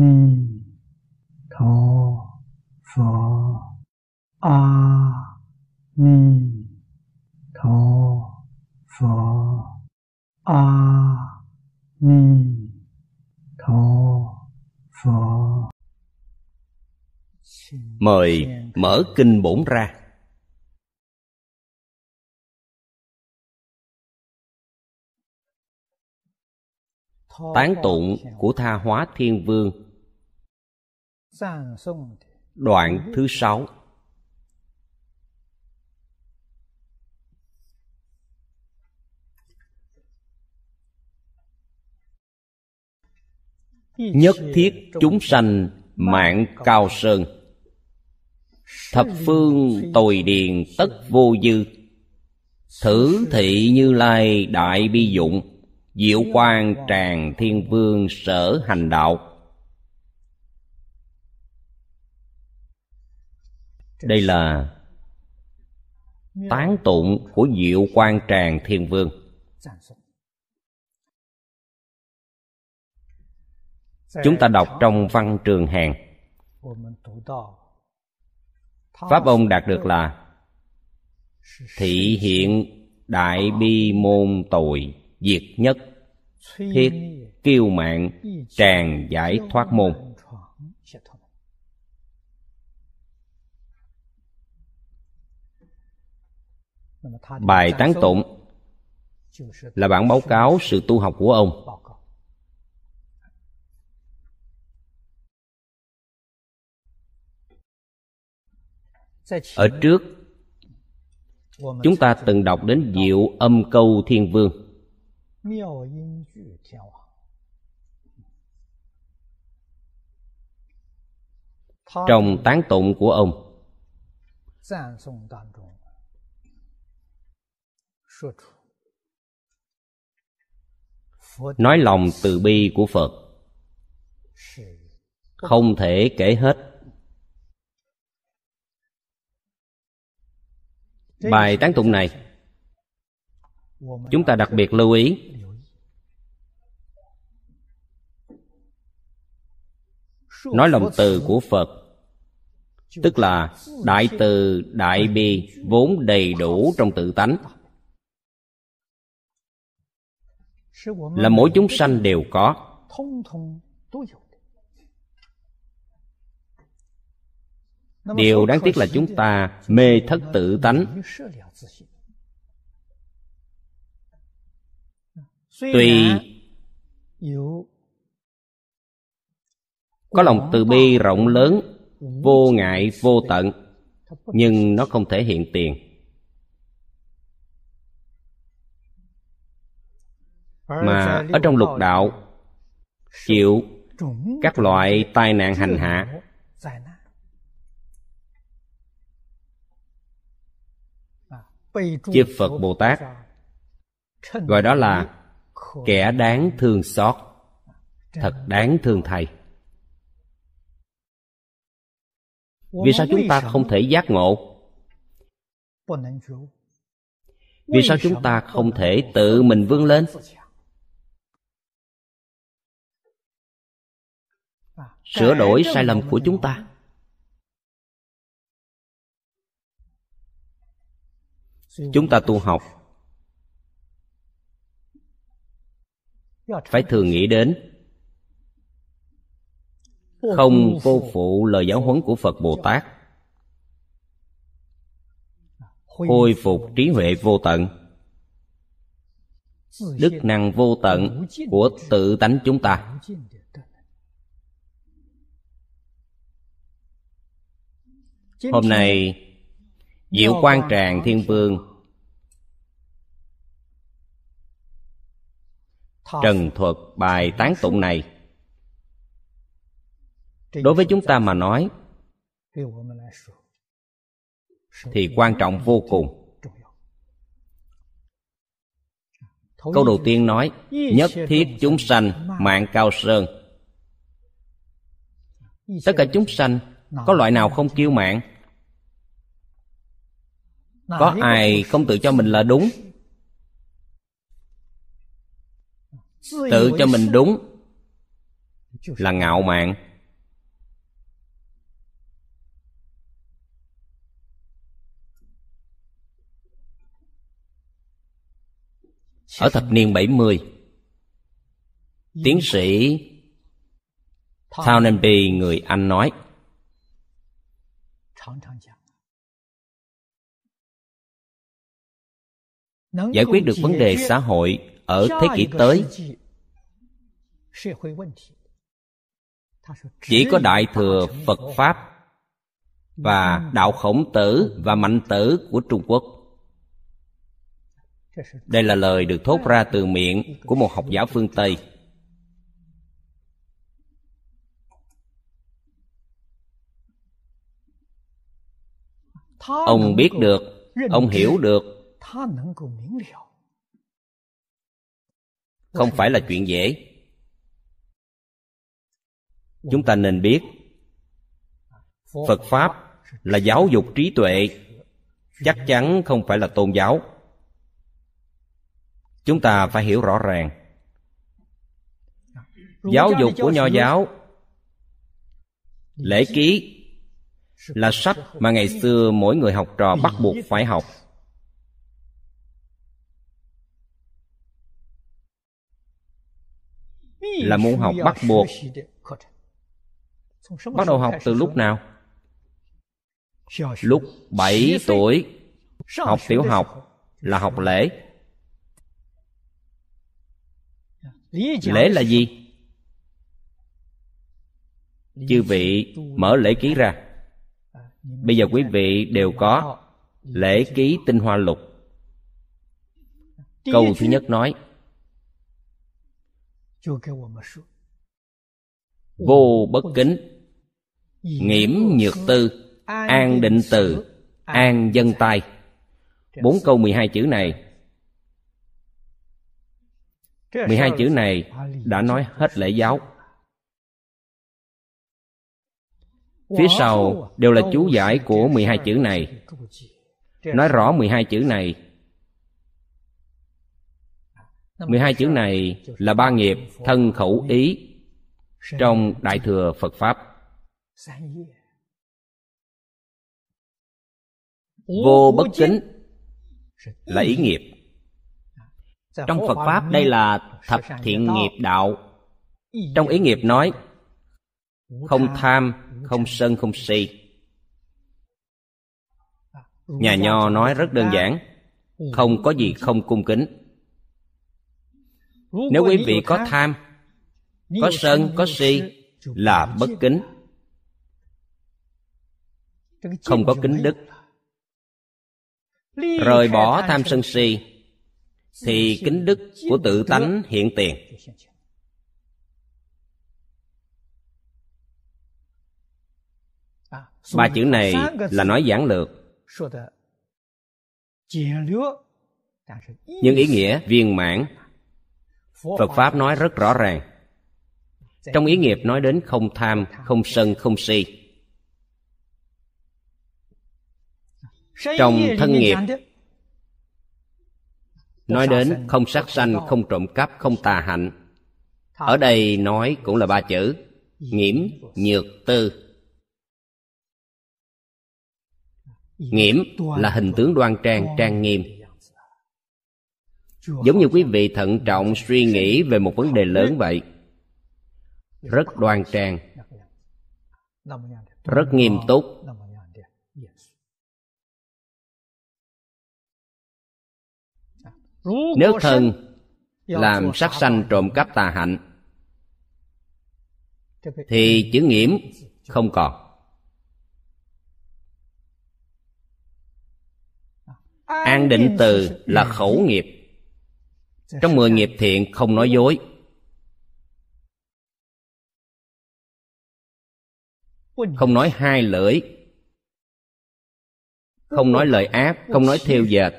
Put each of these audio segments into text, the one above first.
ni tho pho. A ni tho pho. A ni tho pho. Mời mở kinh bổn ra. Tán tụng của tha hóa thiên vương đoạn thứ sáu. Nhất thiết chúng sanh mạng cao sơn. Thập phương tồi điền tất vô dư. Thử thị như lai đại bi dụng, diệu quan tràng thiên vương sở hành đạo. Đây là tán tụng của diệu quan tràng thiên vương. Chúng ta đọc trong văn trường hàng pháp ông đạt được là thị hiện đại bi môn tội diệt nhất, thiết kiêu mạng Tràng giải thoát môn. Bài tán tụng là bản báo cáo sự tu học của ông. Ở trước chúng ta từng đọc đến diệu âm câu thiên vương. Trong tán tụng của ông nói lòng từ bi của phật. Không thể kể hết. Bài tán tụng này chúng ta đặc biệt lưu ý. Nói lòng từ của phật tức là đại từ đại bi vốn đầy đủ trong tự tánh là mỗi chúng sanh đều có。điều đáng tiếc là chúng ta mê thất tự tánh。tuy có lòng từ bi rộng lớn vô ngại vô tận nhưng nó không thể hiện tiền mà ở trong lục đạo chịu các loại tai nạn hành hạ. chư phật bồ tát gọi đó là kẻ đáng thương xót thật đáng thương thầy. vì sao chúng ta không thể giác ngộ? Vì sao chúng ta không thể tự mình vươn lên sửa đổi sai lầm của chúng ta. Chúng ta tu học. Phải thường nghĩ đến không vô phụ lời giáo huấn của phật bồ tát khôi phục trí huệ vô tận đức năng vô tận của tự tánh chúng ta hôm nay diệu quan tràng thiên vương trần thuật bài tán tụng này. Đối với chúng ta mà nói thì quan trọng vô cùng. câu đầu tiên nói nhất thiết chúng sanh mạng cao sơn. Tất cả chúng sanh có loại nào không kiêu mạng? Có ai không tự cho mình là đúng? Tự cho mình đúng là ngạo mạn. Ở thập niên 70 Tiến sĩ Townenby người Anh nói Giải quyết được vấn đề xã hội ở thế kỷ tới Chỉ có Đại Thừa Phật Pháp Và Đạo Khổng Tử và Mạnh Tử của Trung Quốc. Đây là lời được thốt ra từ miệng của một học giả phương tây ông biết được ông hiểu được. không phải là chuyện dễ. Chúng ta nên biết phật pháp là giáo dục trí tuệ. Chắc chắn không phải là tôn giáo. Chúng ta phải hiểu rõ ràng. Giáo dục của nho giáo lễ ký là sách mà ngày xưa mỗi người học trò bắt buộc phải học. Là môn học bắt buộc. Bắt đầu học từ lúc nào? Lúc 7 tuổi. Học tiểu học là học lễ. Lễ là gì? Chư vị, mở lễ ký ra bây giờ quý vị đều có lễ ký tinh hoa lục. Câu thứ nhất nói, vô bất kính, nghiễm nhược tư, an định từ, an dân tai. Bốn câu mười hai chữ này 12 chữ này đã nói hết lễ giáo. Phía sau đều là chú giải của 12 chữ này. Nói rõ 12 chữ này. 12 chữ này là ba nghiệp thân khẩu ý Trong Đại Thừa Phật Pháp. Vô bất kính là ý nghiệp. Trong phật pháp đây là thập thiện nghiệp đạo. Trong ý nghiệp nói không tham không sân không si. nhà nho nói rất đơn giản. Không có gì không cung kính. Nếu quý vị có tham có sân có si là bất kính. Không có kính đức. rời bỏ tham sân si. thì kính đức của tự tánh hiện tiền ba chữ này là nói giản lược. Nhưng ý nghĩa viên mãn. Phật pháp nói rất rõ ràng. Trong ý nghiệp nói đến không tham không sân không si. Trong thân nghiệp nói đến không sát sanh không trộm cắp không tà hạnh. Ở đây nói cũng là ba chữ nhiễm, nhược tư. Nghiễm là hình tướng đoan trang trang nghiêm. giống như quý vị thận trọng suy nghĩ về một vấn đề lớn vậy. Rất đoan trang. rất nghiêm túc. nếu thân làm sát sanh trộm cắp tà hạnh thì chữ nghiễm không còn an định từ là khẩu nghiệp. Trong mười nghiệp thiện không nói dối. Không nói hai lưỡi. Không nói lời ác, không nói theo dệt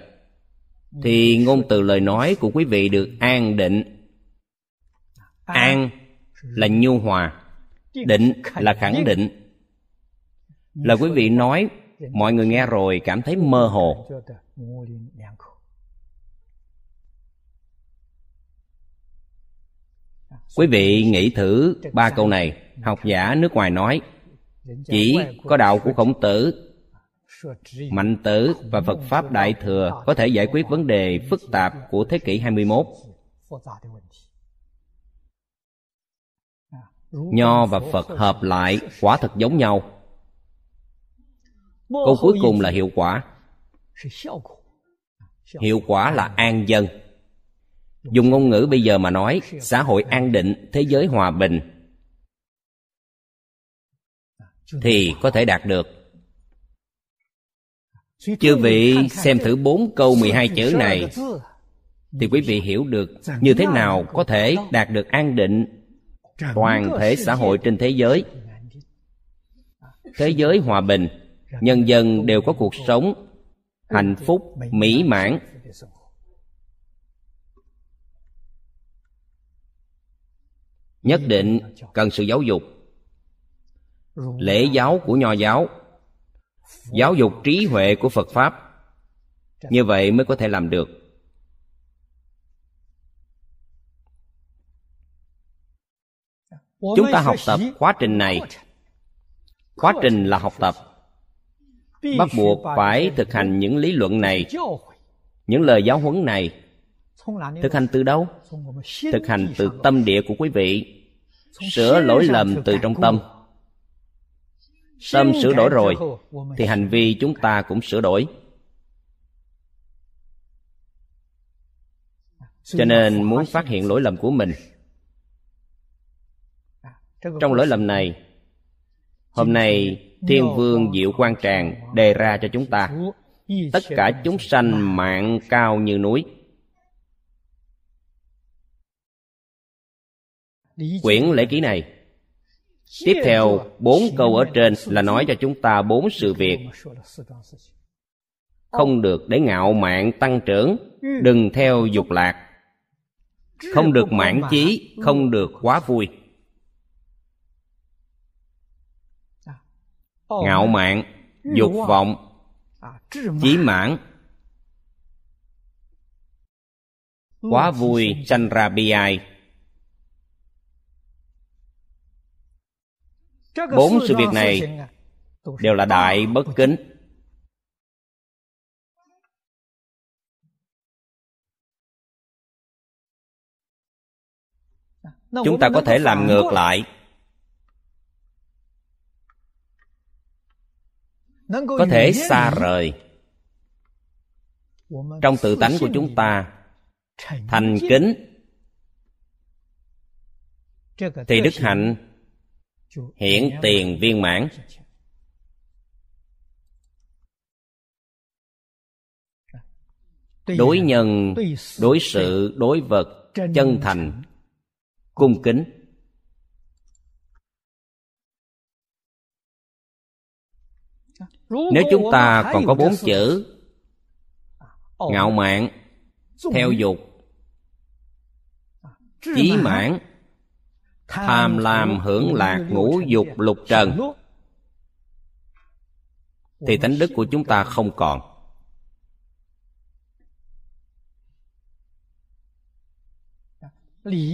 thì ngôn từ lời nói của quý vị được an định. An là nhu hòa. Định là khẳng định. Là quý vị nói, mọi người nghe rồi cảm thấy mơ hồ quý vị nghĩ thử ba câu này, học giả nước ngoài nói, chỉ có đạo của khổng tử, Mạnh tử và Phật Pháp Đại Thừa có thể giải quyết vấn đề phức tạp của thế kỷ 21. Nho và Phật hợp lại quả thật giống nhau. Câu cuối cùng là hiệu quả. Hiệu quả là an dân. Dùng ngôn ngữ bây giờ mà nói, xã hội an định, thế giới hòa bình thì có thể đạt được. Chư vị xem thử bốn câu 12 chữ này Thì quý vị hiểu được Như thế nào có thể đạt được an định. Toàn thể xã hội trên thế giới Thế giới hòa bình Nhân dân đều có cuộc sống Hạnh phúc, mỹ mãn. Nhất định cần sự giáo dục. Lễ giáo của nho giáo. Giáo dục trí huệ của phật pháp. Như vậy mới có thể làm được. Chúng ta học tập quá trình này. Quá trình là học tập bắt buộc phải thực hành những lý luận này. Những lời giáo huấn này. Thực hành từ đâu? Thực hành từ tâm địa của quý vị. Sửa lỗi lầm từ trong tâm. Tâm sửa đổi rồi, thì hành vi chúng ta cũng sửa đổi. Cho nên muốn phát hiện lỗi lầm của mình. Trong lỗi lầm này, hôm nay thiên vương diệu quan tràng đề ra cho chúng ta. tất cả chúng sanh mạng cao như núi. Quyển lễ ký này. Tiếp theo bốn câu ở trên là nói cho chúng ta bốn sự việc. không được để ngạo mạn tăng trưởng. Đừng theo dục lạc. Không được mãn chí không được quá vui ngạo mạn dục vọng chí mãn quá vui sanh ra bi ai. Bốn sự việc này đều là đại bất kính. chúng ta có thể làm ngược lại có thể xa rời. trong tự tánh của chúng ta thành kính thì đức hạnh hiển tiền viên mãn. đối nhân đối sự đối vật chân thành cung kính nếu chúng ta còn có bốn chữ ngạo mạn theo dục chí mãn. tham lam hưởng lạc ngũ dục lục trần. Thì tánh đức của chúng ta không còn.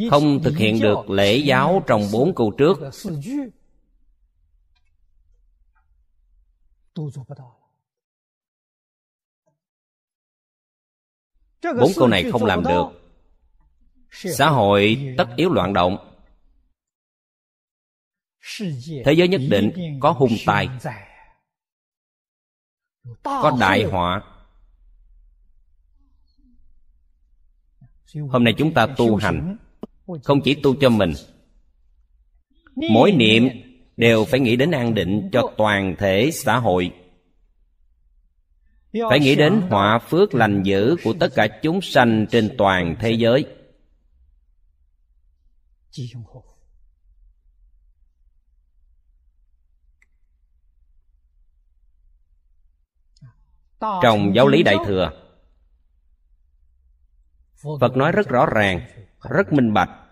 Không thực hiện được lễ giáo trong bốn câu trước bốn câu này không làm được. xã hội tất yếu loạn động. thế giới nhất định có hung tài có đại họa。hôm nay chúng ta tu hành không chỉ tu cho mình mỗi niệm đều phải nghĩ đến an định cho toàn thể xã hội. Phải nghĩ đến họa phước lành dữ của tất cả chúng sanh trên toàn thế giới. Trong giáo lý đại thừa, phật nói rất rõ ràng, rất minh bạch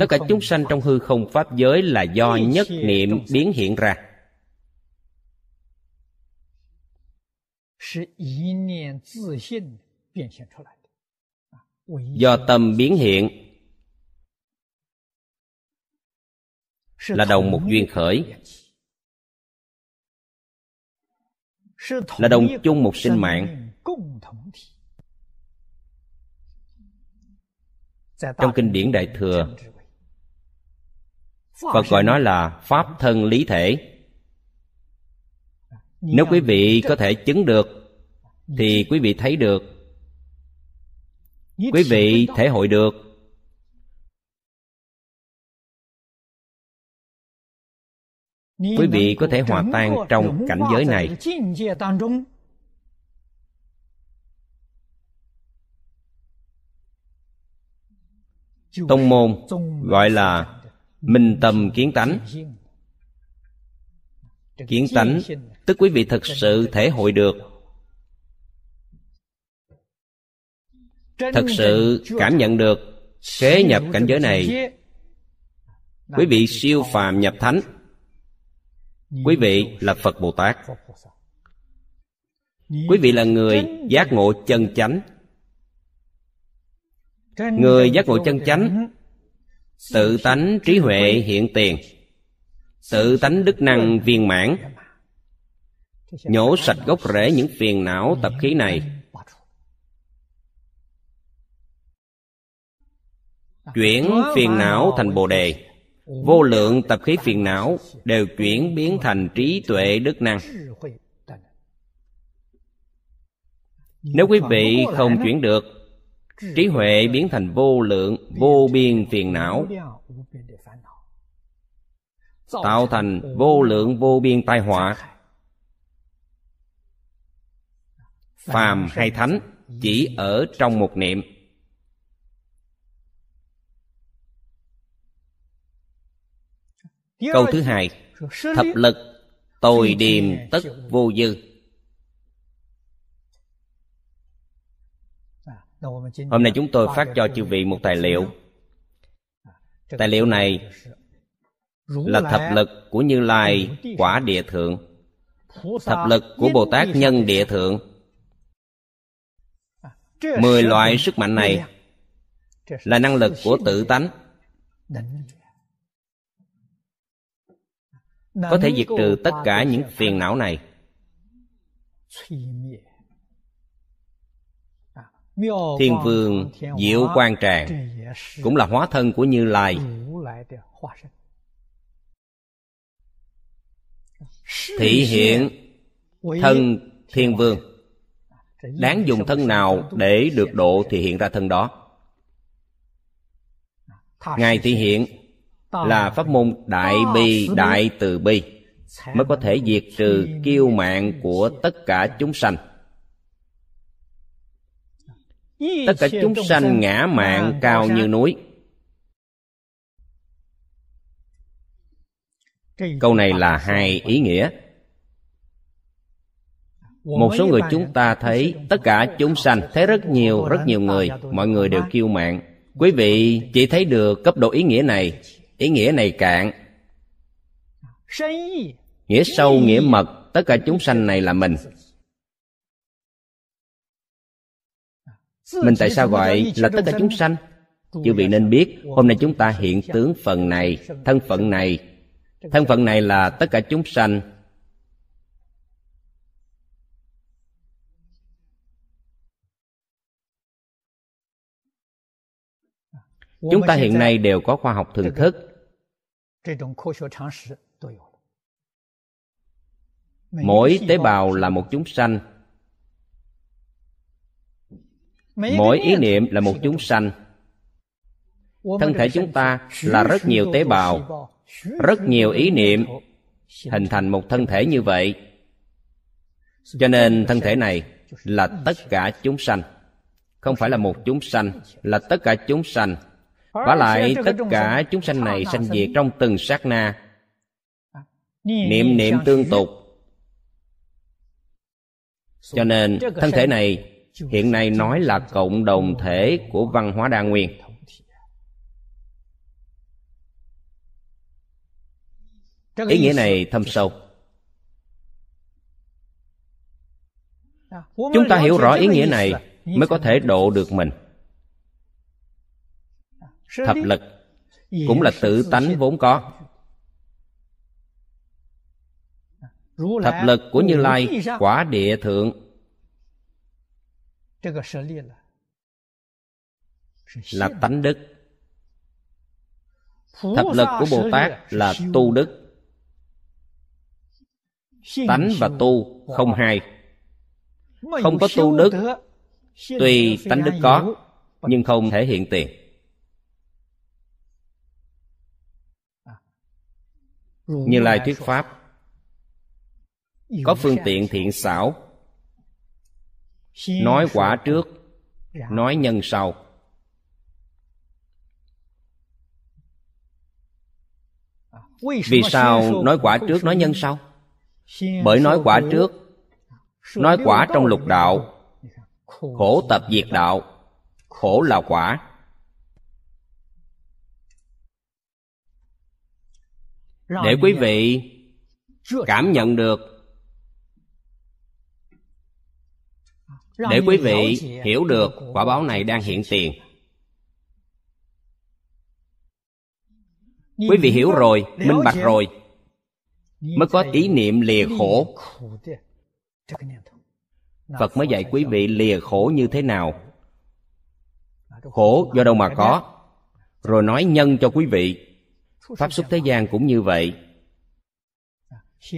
tất cả chúng sanh trong hư không pháp giới là do nhất niệm biến hiện ra. Do tâm biến hiện là đồng một duyên khởi. là đồng chung một sinh mạng trong kinh điển đại thừa, phật gọi nó là pháp thân lý thể. Nếu quý vị có thể chứng được, thì quý vị thấy được. Quý vị thể hội được. Quý vị có thể hòa tan trong cảnh giới này. Tông môn gọi là minh tâm kiến tánh. Kiến tánh, tức quý vị thực sự thể hội được. Thật sự cảm nhận được kế nhập cảnh giới này. Quý vị siêu phàm nhập thánh. Quý vị là phật bồ tát. Quý vị là người giác ngộ chân chánh người giác ngộ chân chánh tự tánh trí huệ hiện tiền. Tự tánh đức năng viên mãn. Nhổ sạch gốc rễ những phiền não tập khí này. Chuyển phiền não thành bồ đề. Vô lượng tập khí phiền não đều chuyển biến thành trí tuệ đức năng. Nếu quý vị không chuyển được trí huệ biến thành vô lượng vô biên phiền não. tạo thành vô lượng vô biên tai họa. phàm hay thánh chỉ ở trong một niệm. Câu thứ hai thập lực tồi điềm tất vô dư hôm nay chúng tôi phát cho chư vị một tài liệu. Tài liệu này là thập lực của như lai quả địa thượng, thập lực của bồ tát nhân địa thượng. Mười loại sức mạnh này là năng lực của tự tánh. Có thể diệt trừ tất cả những phiền não này thiên vương diệu quan tràng cũng là hóa thân của như lai thị hiện thân thiên vương。đáng dùng thân nào để được độ thì hiện ra thân đó。ngài thị hiện？là pháp môn đại bi đại từ bi mới có thể diệt trừ kiêu mạng của tất cả chúng sanh tất cả chúng sanh ngã mạng cao như núi. Câu này là hai ý nghĩa. Một số người chúng ta thấy tất cả chúng sanh thấy rất nhiều rất nhiều người mọi người đều kiêu mạng. Quý vị chỉ thấy được cấp độ ý nghĩa này ý nghĩa này cạn. Nghĩa sâu nghĩa mật tất cả chúng sanh này là mình mình tại sao gọi là tất cả chúng sanh? Chư vị nên biết, hôm nay chúng ta hiện tướng phần này, thân phận này. Thân phận này là tất cả chúng sanh. Chúng ta hiện nay đều có khoa học thường thức. Mỗi tế bào là một chúng sanh mỗi ý niệm là một chúng sanh. Thân thể chúng ta là rất nhiều tế bào. rất nhiều ý niệm hình thành một thân thể như vậy. Cho nên thân thể này là tất cả chúng sanh. Không phải là một chúng sanh. là tất cả chúng sanh. Và lại tất cả chúng sanh này sanh diệt trong từng sát na. Niệm niệm tương tục. Cho nên thân thể này hiện nay nói là cộng đồng thể của văn hóa đa nguyên. Ý nghĩa này thâm sâu. Chúng ta hiểu rõ ý nghĩa này mới có thể độ được mình. Thập lực cũng là tự tánh vốn có. Thập lực của như lai quả địa thượng là tánh đức. Thập lực của bồ tát là tu đức. Tánh và tu không hai. Không có tu đức tuy tánh đức có nhưng không thể hiện tiền. Như lai thuyết pháp có phương tiện thiện xảo nói quả trước nói nhân sau. Vì sao nói quả trước nói nhân sau? Bởi nói quả trước nói quả trong lục đạo. khổ tập diệt đạo. Khổ là quả. Để quý vị cảm nhận được để quý vị hiểu được quả báo này đang hiện tiền. Quý vị hiểu rồi minh bạch rồi. mới có ý niệm lìa khổ. phật mới dạy quý vị lìa khổ như thế nào? Khổ do đâu mà có? Rồi nói nhân cho quý vị. Pháp xuất thế gian cũng như vậy.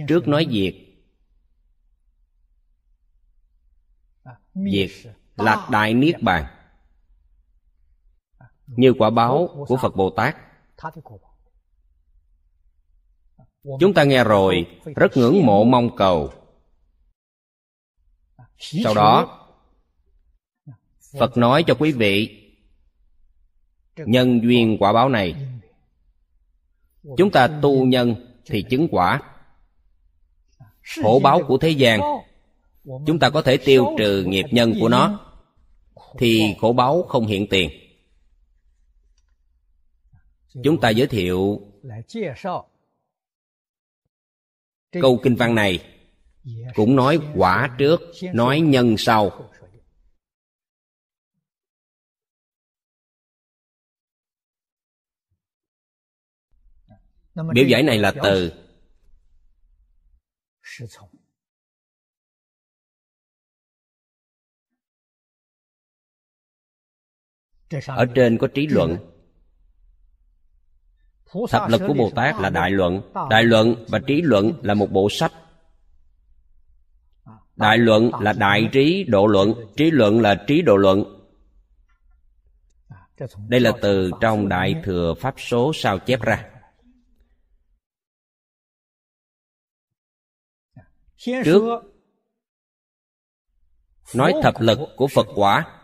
Trước nói diệt diệt là đại niết bàn. Như quả báo của phật bồ tát. Chúng ta nghe rồi rất ngưỡng mộ mong cầu. Sau đó phật nói cho quý vị nhân duyên quả báo này. Chúng ta tu nhân thì chứng quả. Khổ báo của thế gian chúng ta có thể tiêu trừ nghiệp nhân của nó, thì khổ báo không hiện tiền. Chúng ta giới thiệu câu kinh văn này, cũng nói quả trước, nói nhân sau. Biểu giải này là từ ở trên có trí luận. thập lực của bồ tát là đại luận. Đại luận và trí luận là một bộ sách. Đại luận là đại trí độ luận. Trí luận là trí độ luận. Đây là từ trong đại thừa pháp số sao chép ra. Trước nói thập lực của phật quả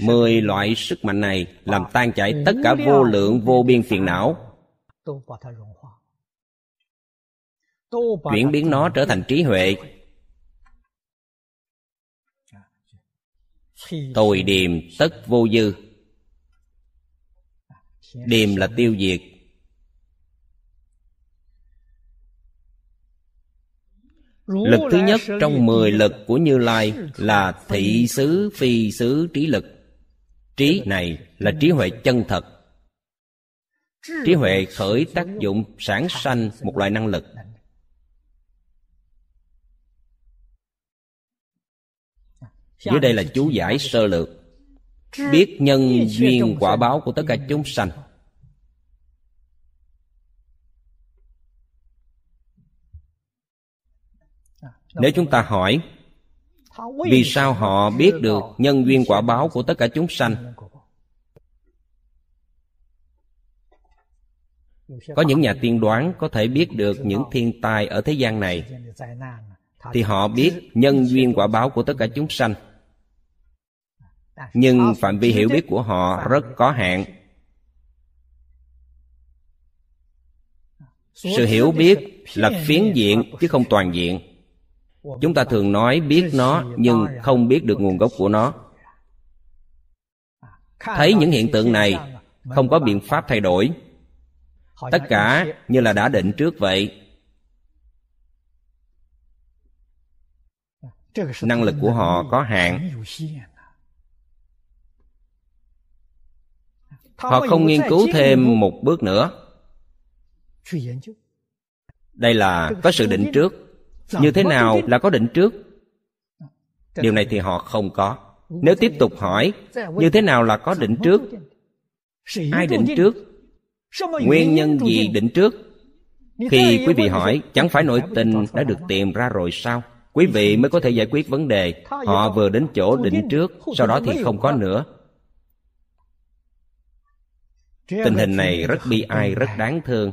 mười loại sức mạnh này làm tan chảy tất cả vô lượng vô biên phiền não. Chuyển biến nó trở thành trí huệ. Tồi điềm tất vô dư. Điềm là tiêu diệt. Lực thứ nhất trong mười lực của Như Lai là thị xứ phi xứ trí lực. Trí này là trí huệ chân thật. Trí huệ khởi tác dụng sản sanh một loại năng lực. Dưới đây là chú giải sơ lược Biết nhân duyên quả báo của tất cả chúng sanh nếu chúng ta hỏi vì sao họ biết được nhân duyên quả báo của tất cả chúng sanh? Có những nhà tiên đoán có thể biết được những thiên tai ở thế gian này. Thì họ biết nhân duyên quả báo của tất cả chúng sanh. Nhưng phạm vi hiểu biết của họ rất có hạn. Sự hiểu biết là phiến diện chứ không toàn diện chúng ta thường nói biết nó, nhưng không biết được nguồn gốc của nó. Thấy những hiện tượng này, không có biện pháp thay đổi. Tất cả như là đã định trước vậy. Năng lực của họ có hạn. Họ không nghiên cứu thêm một bước nữa. Đây là có sự định trước như thế nào là có định trước? Điều này thì họ không có. Nếu tiếp tục hỏi như thế nào là có định trước? ai định trước? Nguyên nhân gì định trước? Khi quý vị hỏi chẳng phải nội tình đã được tìm ra rồi sao? Quý vị mới có thể giải quyết vấn đề. Họ vừa đến chỗ định trước sau đó thì không có nữa. Tình hình này rất bi ai rất đáng thương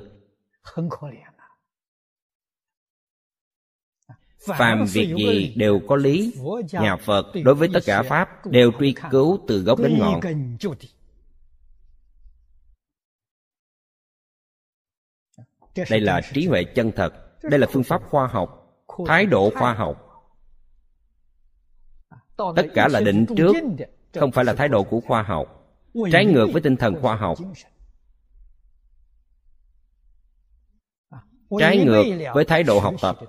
phàm việc gì đều có lý. Nhà phật đối với tất cả pháp đều truy cứu từ gốc đến ngọn. đây là trí huệ chân thật. Đây là phương pháp khoa học thái độ khoa học. Tất cả là định trước không phải là thái độ của khoa học. Trái ngược với tinh thần khoa học. Trái ngược với thái độ học tập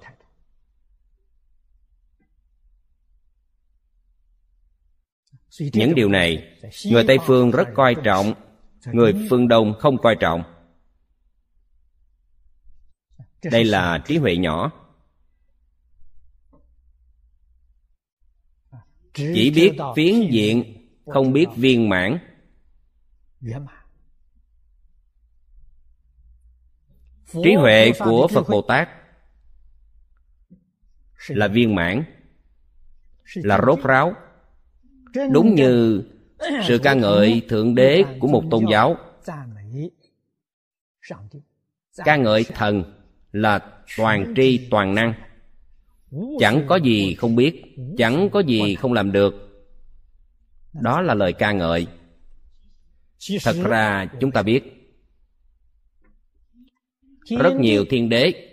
những điều này, người tây phương rất coi trọng, người phương đông không coi trọng. Đây là trí huệ nhỏ. Chỉ biết phiến diện, không biết viên mãn. Trí huệ của phật bồ tát là viên mãn, là rốt ráo đúng như sự ca ngợi thượng đế của một tôn giáo. Ca ngợi thần là toàn tri toàn năng. Chẳng có gì không biết chẳng có gì không làm được. Đó là lời ca ngợi. Thật ra chúng ta biết rất nhiều thiên đế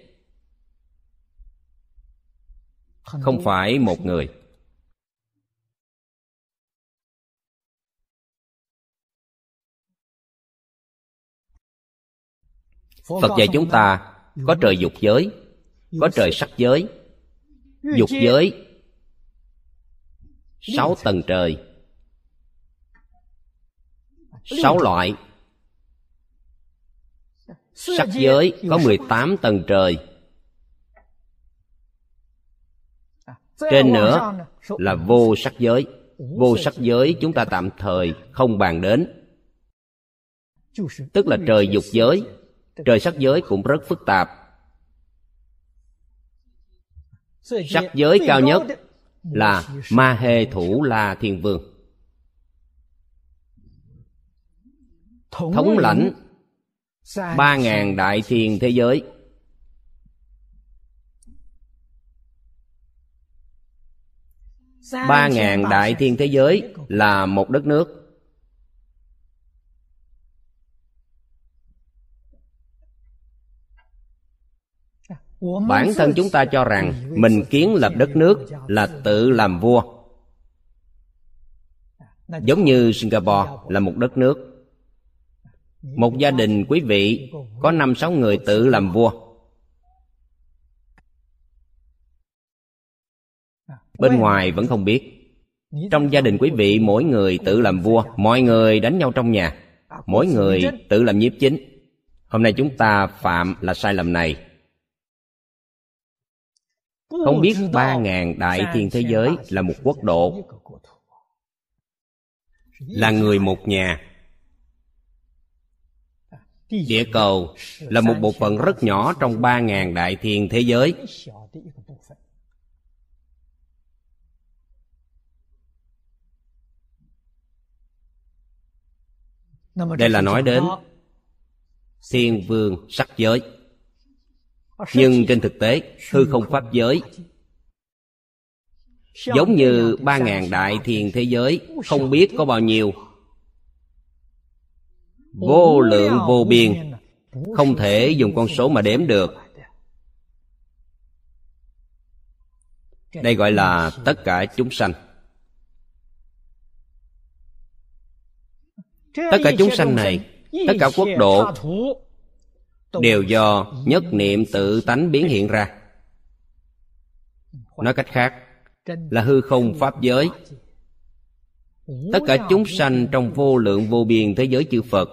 không phải một người phật dạy chúng ta có trời dục giới, có trời sắc giới. Dục giới, sáu tầng trời. Sáu loại. Sắc giới có 18 tầng trời. Trên nữa là vô sắc giới. Vô sắc giới chúng ta tạm thời không bàn đến. Tức là trời dục giới trời sắc giới cũng rất phức tạp. Sắc giới cao nhất là ma hê thủ la thiên vương. Thống lãnh ba ngàn đại thiên thế giới. Ba ngàn đại thiên thế giới là một đất nước. Bản thân chúng ta cho rằng mình kiến lập đất nước là tự làm vua. Giống như singapore là một đất nước. Một gia đình quý vị có năm sáu người tự làm vua. Bên ngoài vẫn không biết. Trong gia đình quý vị, mỗi người tự làm vua, mọi người đánh nhau trong nhà, mỗi người tự làm nhiếp chính. Hôm nay chúng ta phạm là sai lầm này không biết ba ngàn đại thiên thế giới là một quốc độ. Là người một nhà. Địa cầu là một bộ phận rất nhỏ trong ba ngàn đại thiên thế giới. Đây là nói đến thiên vương sắc giới nhưng trên thực tế, hư không pháp giới giống như ba ngàn đại thiền thế giới, không biết có bao nhiêu. Vô lượng vô biên, không thể dùng con số mà đếm được. Đây gọi là tất cả chúng sanh. Tất cả chúng sanh này, tất cả quốc độ đều do nhất niệm tự tánh biến hiện ra. Nói cách khác là hư không pháp giới. tất cả chúng sanh trong vô lượng vô biên thế giới chư phật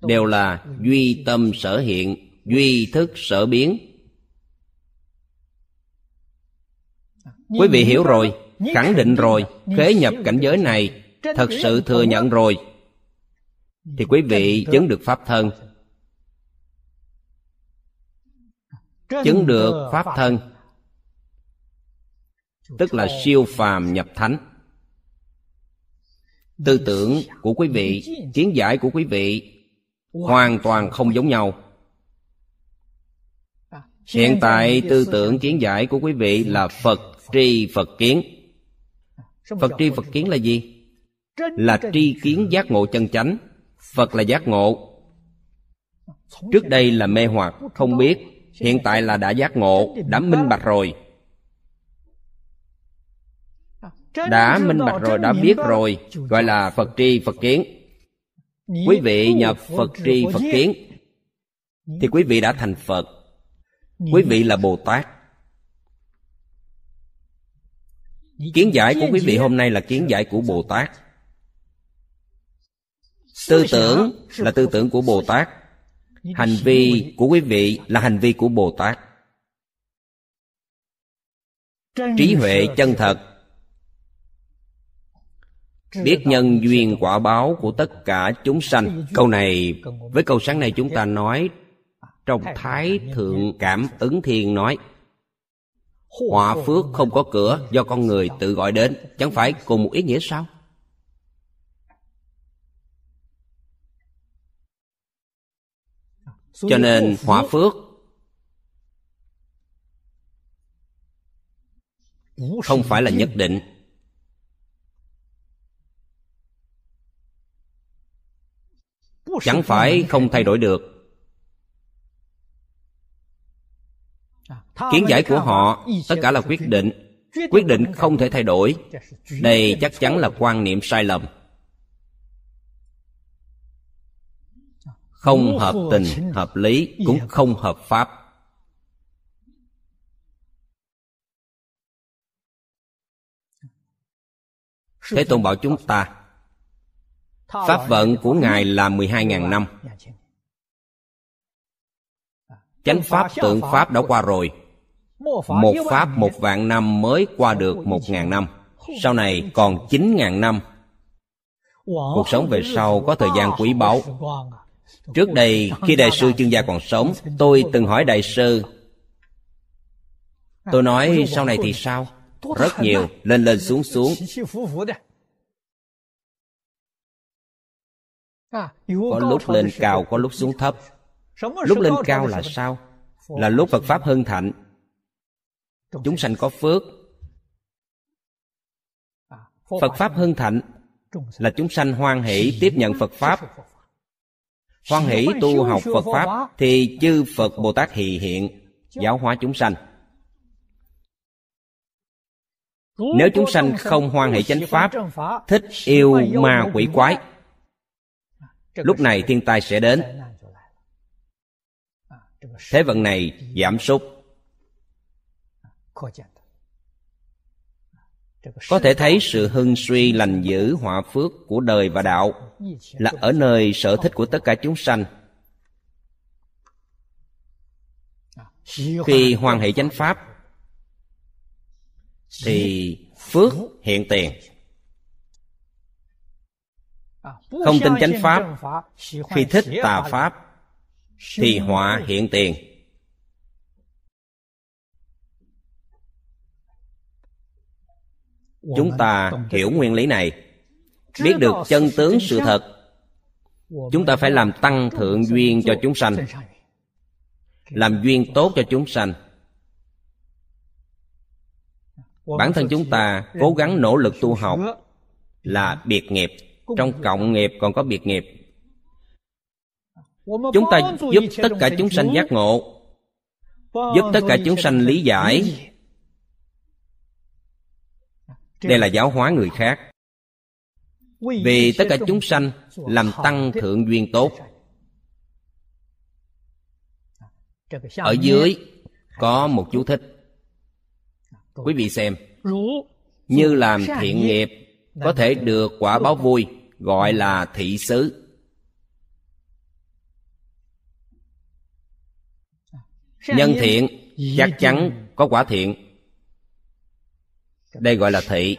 đều là duy tâm sở hiện duy thức sở biến. Quý vị hiểu rồi khẳng định rồi khế nhập cảnh giới này thật sự thừa nhận rồi. Thì quý vị chứng được pháp thân chứng được pháp thân. tức là siêu phàm nhập thánh. Tư tưởng của quý vị kiến giải của quý vị hoàn toàn không giống nhau. Hiện tại tư tưởng kiến giải của quý vị là phật tri phật kiến. Phật tri phật kiến là gì? Là tri kiến giác ngộ chân chánh. Phật là giác ngộ. Trước đây là mê hoặc không biết hiện tại là đã giác ngộ, đã minh bạch rồi. Đã minh bạch rồi, đã biết rồi, gọi là phật tri phật kiến. Quý vị nhập phật tri phật kiến, thì quý vị đã thành phật. Quý vị là bồ tát. Kiến giải của quý vị hôm nay là kiến giải của bồ tát. Tư tưởng là tư tưởng của bồ tát hành vi của quý vị là hành vi của bồ tát trí huệ chân thật. Biết nhân duyên quả báo của tất cả chúng sanh. Câu này với câu sáng nay chúng ta nói trong thái thượng cảm ứng thiên nói họa phước không có cửa do con người tự gọi đến. Chẳng phải cùng một ý nghĩa sao cho nên họa phước. Không phải là nhất định. Chẳng phải không thay đổi được. Kiến giải của họ tất cả là quyết định. Quyết định không thể thay đổi. Đây chắc chắn là quan niệm sai lầm không hợp tình hợp lý cũng không hợp pháp. Thế tôn bảo chúng ta pháp vận của ngài là 12.000 năm. chánh pháp tượng pháp đã qua rồi. Một pháp một vạn năm mới qua được một ngàn năm. Sau này còn chín ngàn năm. Cuộc sống về sau có thời gian quý báu trước đây, khi đại sư chương gia còn sống, tôi từng hỏi đại sư, tôi nói, sau này thì sao? Rất nhiều, lên lên xuống xuống. Có lúc lên cao, có lúc xuống thấp. Lúc lên cao là sao? Là lúc phật pháp hưng thạnh. Chúng sanh có phước. Phật pháp hưng thạnh là chúng sanh hoan hỷ tiếp nhận phật pháp hoan hỷ tu học phật pháp thì chư phật bồ tát hì hiện giáo hóa chúng sanh. Nếu chúng sanh không hoan hỷ chánh pháp thích yêu ma quỷ quái. lúc này thiên tai sẽ đến. thế vận này giảm sút có thể thấy sự hưng suy, lành dữ, họa phước của đời và đạo là ở nơi sở thích của tất cả chúng sanh. Khi hoàn hệ chánh pháp, thì phước hiện tiền. Không tin chánh pháp, khi thích tà pháp, thì họa hiện tiền. Chúng ta hiểu nguyên lý này. biết được chân tướng sự thật. Chúng ta phải làm tăng thượng duyên cho chúng sanh. Làm duyên tốt cho chúng sanh. Bản thân chúng ta cố gắng nỗ lực tu học là biệt nghiệp. Trong cộng nghiệp còn có biệt nghiệp. Chúng ta giúp tất cả chúng sanh giác ngộ giúp tất cả chúng sanh lý giải đây là giáo hóa người khác. Vì tất cả chúng sanh làm tăng thượng duyên tốt. Ở dưới có một chú thích. Quý vị xem, như làm thiện nghiệp có thể được quả báo vui, gọi là thị xứ. Nhân thiện chắc chắn có quả thiện đây gọi là thị.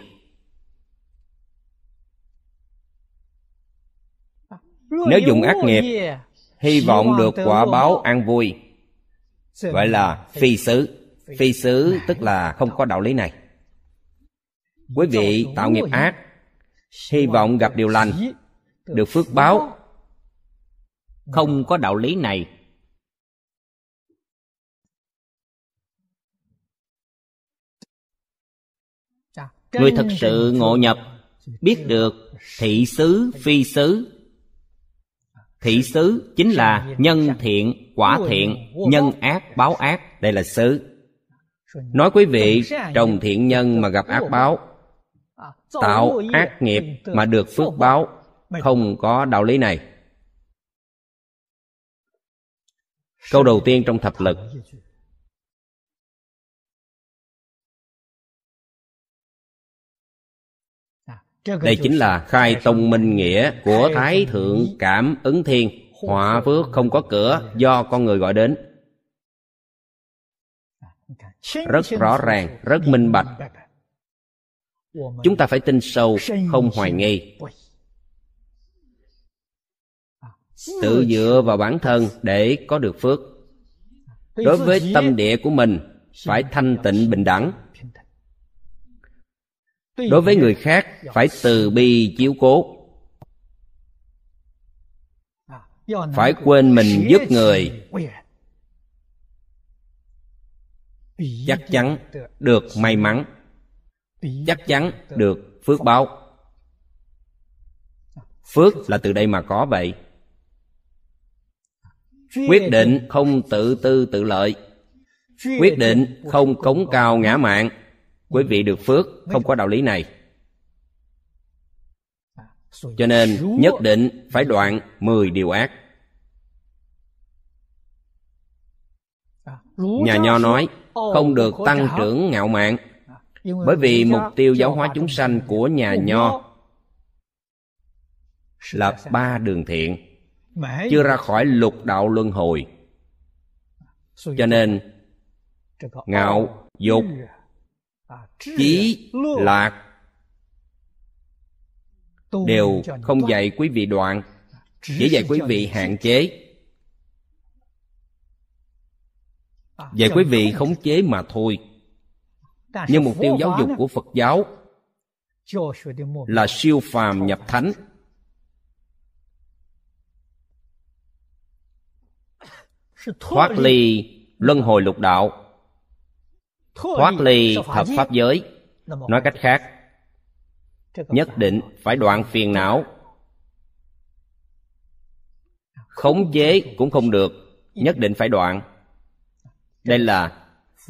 Nếu dùng ác nghiệp, hy vọng được quả báo an vui. Gọi là phi xứ. Phi xứ tức là không có đạo lý này. Quý vị tạo nghiệp ác, hy vọng gặp điều lành, được phước báo. Không có đạo lý này. Người thật sự ngộ nhập, biết được thị xứ, phi xứ. Thị xứ chính là nhân thiện, quả thiện, nhân ác, báo ác. Đây là xứ. Nói quý vị, trồng thiện nhân mà gặp ác báo, tạo ác nghiệp mà được phước báo, không có đạo lý này. Câu đầu tiên trong thập lực. Đây chính là khai tông minh nghĩa của thái thượng cảm ứng thiên. Họa phước không có cửa do con người gọi đến. Rất rõ ràng rất minh bạch. chúng ta phải tin sâu không hoài nghi. tự dựa vào bản thân để có được phước. Đối với tâm địa của mình phải thanh tịnh bình đẳng đối với người khác, phải từ bi chiếu cố. Phải quên mình giúp người. Chắc chắn được may mắn. Chắc chắn được phước báo. Phước là từ đây mà có vậy. Quyết định không tự tư tự lợi. Quyết định không cống cao ngã mạng quý vị được phước không có đạo lý này. Cho nên nhất định phải đoạn 10 điều ác. Nhà nho nói, không được tăng trưởng ngạo mạn, bởi vì mục tiêu giáo hóa chúng sanh của nhà nho là ba đường thiện, chưa ra khỏi lục đạo luân hồi. Cho nên, ngạo, dục chí lạc đều không dạy quý vị đoạn chỉ dạy quý vị hạn chế. Dạy quý vị khống chế mà thôi. Nhưng mục tiêu giáo dục của phật giáo là siêu phàm nhập thánh. Thoát ly luân hồi lục đạo thoát ly thập pháp giới. Nói cách khác nhất định phải đoạn phiền não. Khống chế cũng không được nhất định phải đoạn. Đây là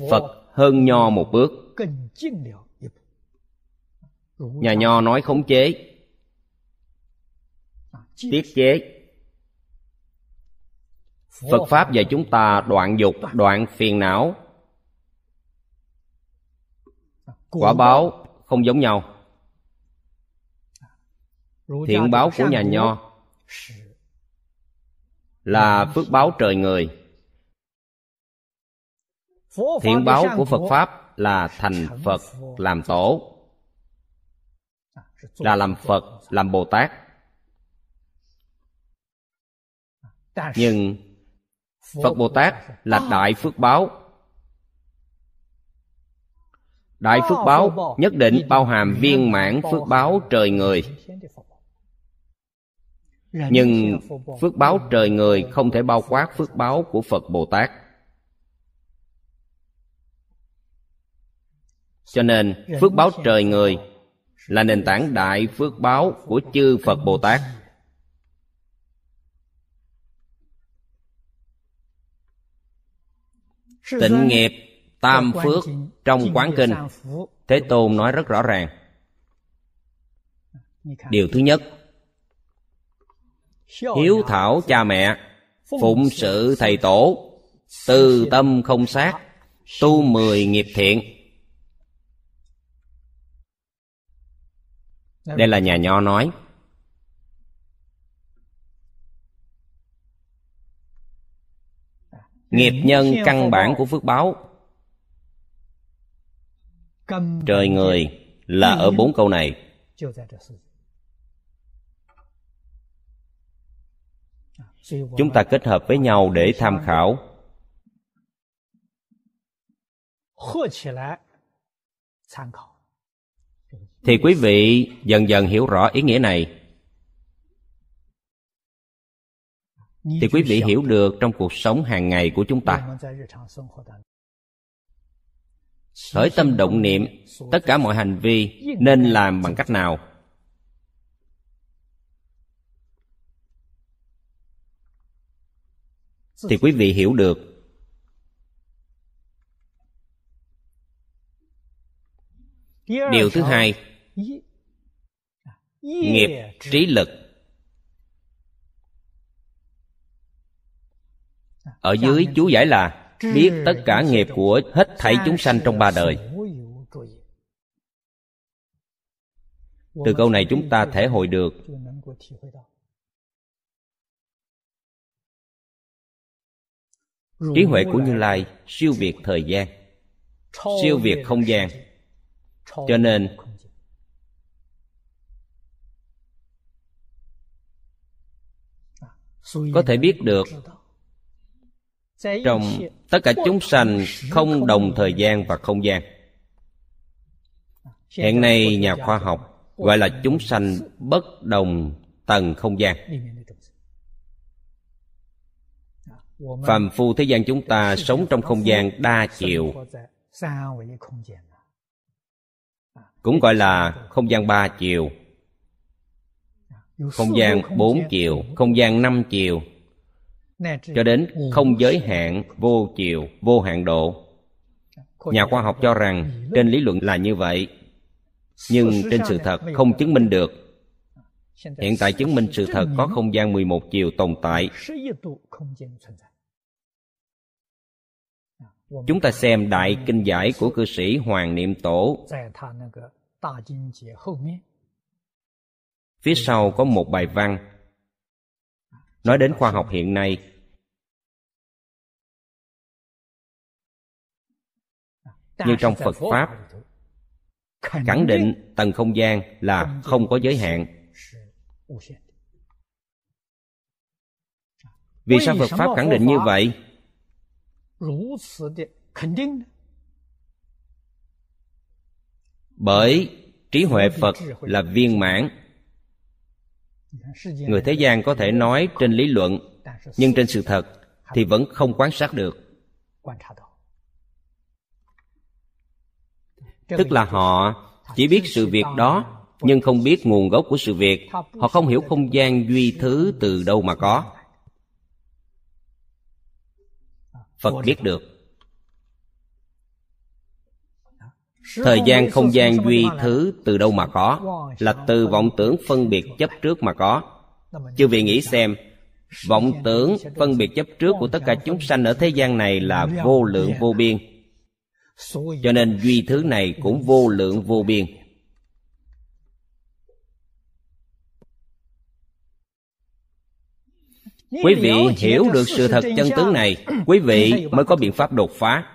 phật hơn nho một bước. Nhà nho nói khống chế. Tiết chế. Phật pháp dạy chúng ta đoạn dục đoạn phiền não quả báo không giống nhau. Thiện báo của nhà nho là phước báo trời người. Thiện báo của phật pháp là thành phật làm tổ là làm phật làm bồ tát. Nhưng phật bồ tát là đại phước báo đại phước báo nhất định bao hàm viên mãn phước báo trời người. Nhưng phước báo trời người không thể bao quát phước báo của phật bồ tát. Cho nên phước báo trời người là nền tảng đại phước báo của chư phật bồ tát. Tịnh nghiệp tam phước trong quán kinh. Thế tôn nói rất rõ ràng. Điều thứ nhất hiếu thảo cha mẹ phụng sự thầy tổ từ tâm không sát tu mười nghiệp thiện. Đây là nhà nho nói. Nghiệp nhân căn bản của phước báo trời người là ở bốn câu này. chúng ta kết hợp với nhau để tham khảo. Thì quý vị dần dần hiểu rõ ý nghĩa này. Thì quý vị hiểu được trong cuộc sống hàng ngày của chúng ta khởi tâm động niệm, tất cả mọi hành vi nên làm bằng cách nào? Thì quý vị hiểu được. Điều thứ hai, nghiệp trí lực. Ở dưới chú giải là biết tất cả nghiệp của hết thảy chúng sanh trong ba đời. Từ câu này chúng ta thể hội được. Trí huệ của như lai siêu việt thời gian, siêu việt không gian. Cho nên, có thể biết được trong tất cả chúng sanh không đồng thời gian và không gian. Hiện nay nhà khoa học gọi là chúng sanh bất đồng tầng không gian. Phàm phu thế gian chúng ta sống trong không gian đa chiều, cũng gọi là không gian ba chiều. Không gian bốn chiều, không gian năm chiều cho đến không giới hạn vô chiều vô hạn độ. Nhà khoa học cho rằng trên lý luận là như vậy. Nhưng trên sự thật không chứng minh được. Hiện tại chứng minh sự thật có không gian 11 chiều tồn tại. Chúng ta xem đại kinh giải của cư sĩ hoàng niệm tổ. Phía sau có một bài văn nói đến khoa học hiện nay. Như trong phật pháp, khẳng định tầng không gian là không có giới hạn. Vì sao phật pháp khẳng định như vậy? Bởi trí huệ phật là viên mãn người thế gian có thể nói trên lý luận, nhưng trên sự thật thì vẫn không quan sát được. Tức là họ chỉ biết sự việc đó, nhưng không biết nguồn gốc của sự việc. Họ không hiểu không gian duy thứ từ đâu mà có. Phật biết được. Thời gian không gian duy thứ từ đâu mà có là từ vọng tưởng phân biệt chấp trước mà có. Chư vị nghĩ xem vọng tưởng phân biệt chấp trước của tất cả chúng sanh ở thế gian này là vô lượng vô biên. Cho nên duy thứ này cũng vô lượng vô biên. Quý vị hiểu được sự thật chân tướng này quý vị mới có biện pháp đột phá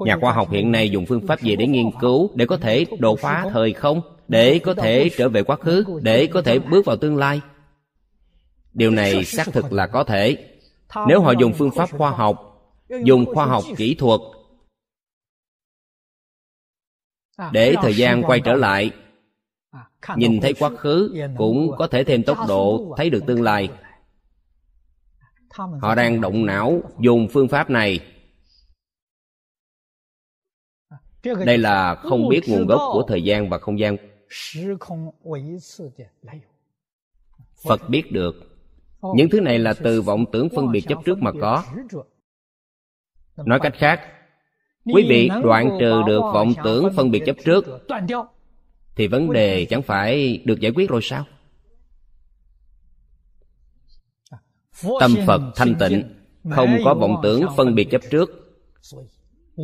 nhà khoa học hiện nay dùng phương pháp gì để nghiên cứu, để có thể đột phá thời không? Để có thể trở về quá khứ, để có thể bước vào tương lai? Điều này xác thực là có thể. Nếu họ dùng phương pháp khoa học, dùng khoa học kỹ thuật để thời gian quay trở lại, nhìn thấy quá khứ cũng có thể thêm tốc độ, thấy được tương lai. Họ đang động não dùng phương pháp này đây là không biết nguồn gốc của thời gian và không gian phật biết được。những thứ này là từ vọng tưởng phân biệt chấp trước mà có。nói cách khác quý vị đoạn trừ được vọng tưởng phân biệt chấp trước thì vấn đề chẳng phải được giải quyết rồi sao tâm phật thanh tịnh không có vọng tưởng phân biệt chấp trước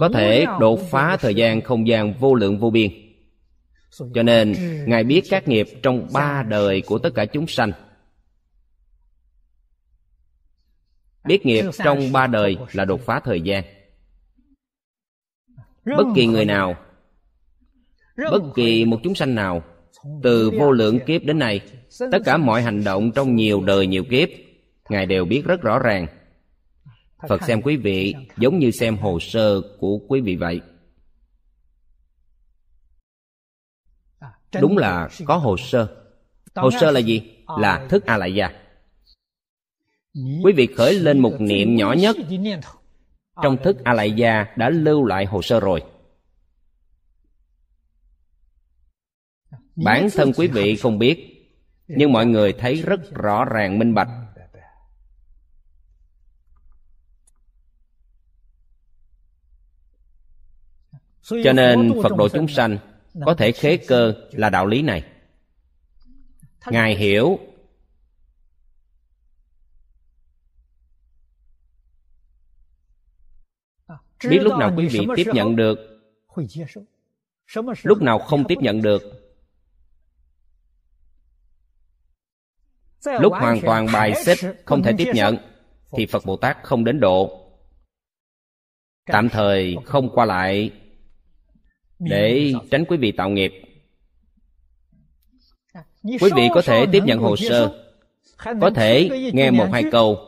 có thể đột phá thời gian không gian vô lượng vô biên. Cho nên ngài biết các nghiệp trong ba đời của tất cả chúng sanh. Biết nghiệp trong ba đời là đột phá thời gian. Bất kỳ người nào bất kỳ một chúng sanh nào từ vô lượng kiếp đến nay tất cả mọi hành động trong nhiều đời nhiều kiếp ngài đều biết rất rõ ràng phật xem quý vị giống như xem hồ sơ của quý vị vậy. Đúng là có hồ sơ. Hồ sơ là gì? Là thức a lại gia quý vị khởi lên một niệm nhỏ nhất. Trong thức a lại gia đã lưu lại hồ sơ rồi. Bản thân quý vị không biết, nhưng mọi người thấy rất rõ ràng minh bạch. Cho nên phật độ chúng sanh có thể khế cơ là đạo lý này. Ngài hiểu biết lúc nào quý vị tiếp nhận được lúc nào không tiếp nhận được lúc hoàn toàn bài xích không thể tiếp nhận thì phật bồ tát không đến độ. Tạm thời không qua lại để tránh quý vị tạo nghiệp. Quý vị có thể tiếp nhận hồ sơ. Có thể nghe một hai câu.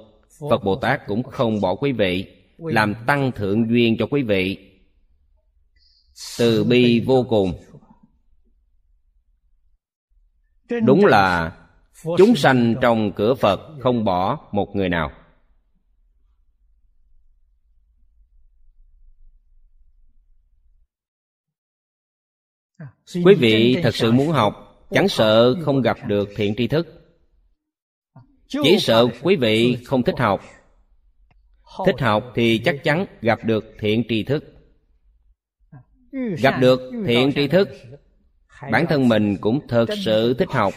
Phật bồ tát cũng không bỏ quý vị làm tăng thượng duyên cho quý vị. Từ bi vô cùng. Đúng là chúng sanh trong cửa phật không bỏ một người nào quý vị thật sự muốn học chẳng sợ không gặp được thiện tri thức. Chỉ sợ quý vị không thích học. Thích học thì chắc chắn gặp được thiện tri thức. Gặp được thiện tri thức bản thân mình cũng thật sự thích học.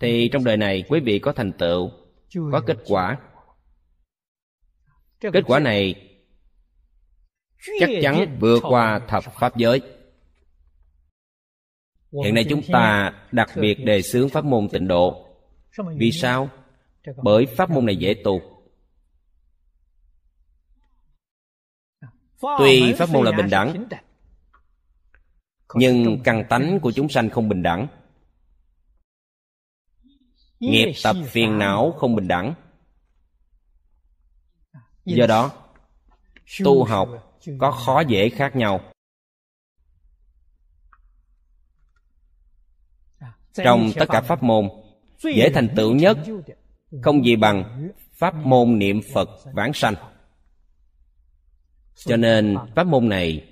Thì trong đời này quý vị có thành tựu có kết quả. Kết quả này chắc chắn vượt qua thập pháp giới. Hiện nay chúng ta đặc biệt đề xướng pháp môn tịnh độ. Vì sao? bởi pháp môn này dễ tu. Tuy pháp môn là bình đẳng nhưng căn tánh của chúng sanh không bình đẳng. Nghiệp tập phiền não không bình đẳng. Do đó tu học có khó dễ khác nhau. Trong tất cả pháp môn, dễ thành tựu nhất không gì bằng pháp môn niệm phật vãng sanh. Cho nên, pháp môn này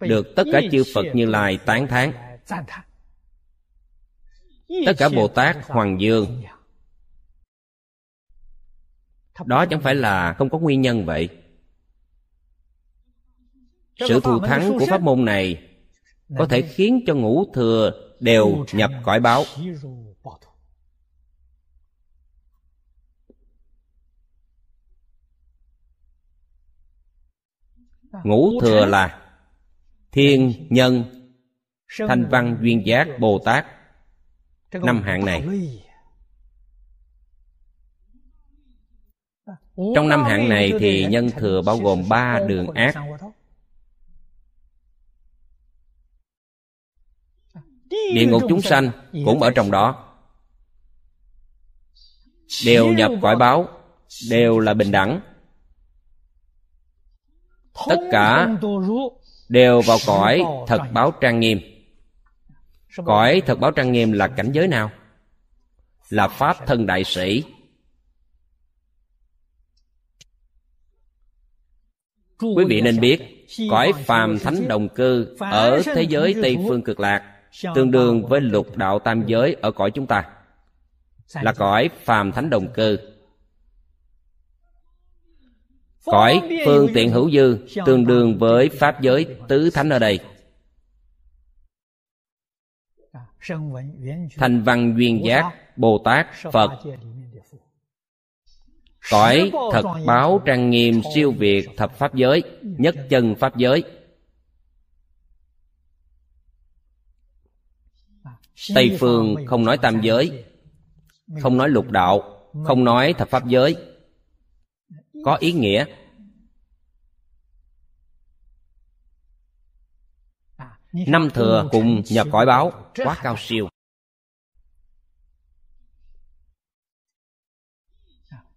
được tất cả chư phật như lai tán thán. Tất cả bồ tát, hoàng dương. Đó chẳng phải là không có nguyên nhân vậy sự thù thắng của pháp môn này có thể khiến cho ngũ thừa đều nhập cõi báo. Ngũ thừa là thiên nhân thanh văn duyên giác bồ tát năm hạng này. Trong năm hạng này thì nhân thừa bao gồm ba đường ác địa ngục chúng sanh cũng ở trong đó. đều nhập cõi báo đều là bình đẳng. Tất cả đều vào cõi thật báo trang nghiêm. Cõi thật báo trang nghiêm là cảnh giới nào? Là pháp thân đại sĩ. Quý vị nên biết cõi phàm thánh đồng cư ở thế giới tây phương cực lạc tương đương với lục đạo tam giới ở cõi chúng ta. Là cõi phàm thánh đồng cư. Cõi phương tiện hữu dư tương đương với pháp giới tứ thánh ở đây. Thành văn duyên giác bồ tát phật. cõi thật báo trang nghiêm siêu việt thập pháp giới nhất chân pháp giới tây phương không nói tam giới không nói lục đạo không nói thập pháp giới. Có ý nghĩa. Năm thừa cùng nhập cõi báo quá cao siêu.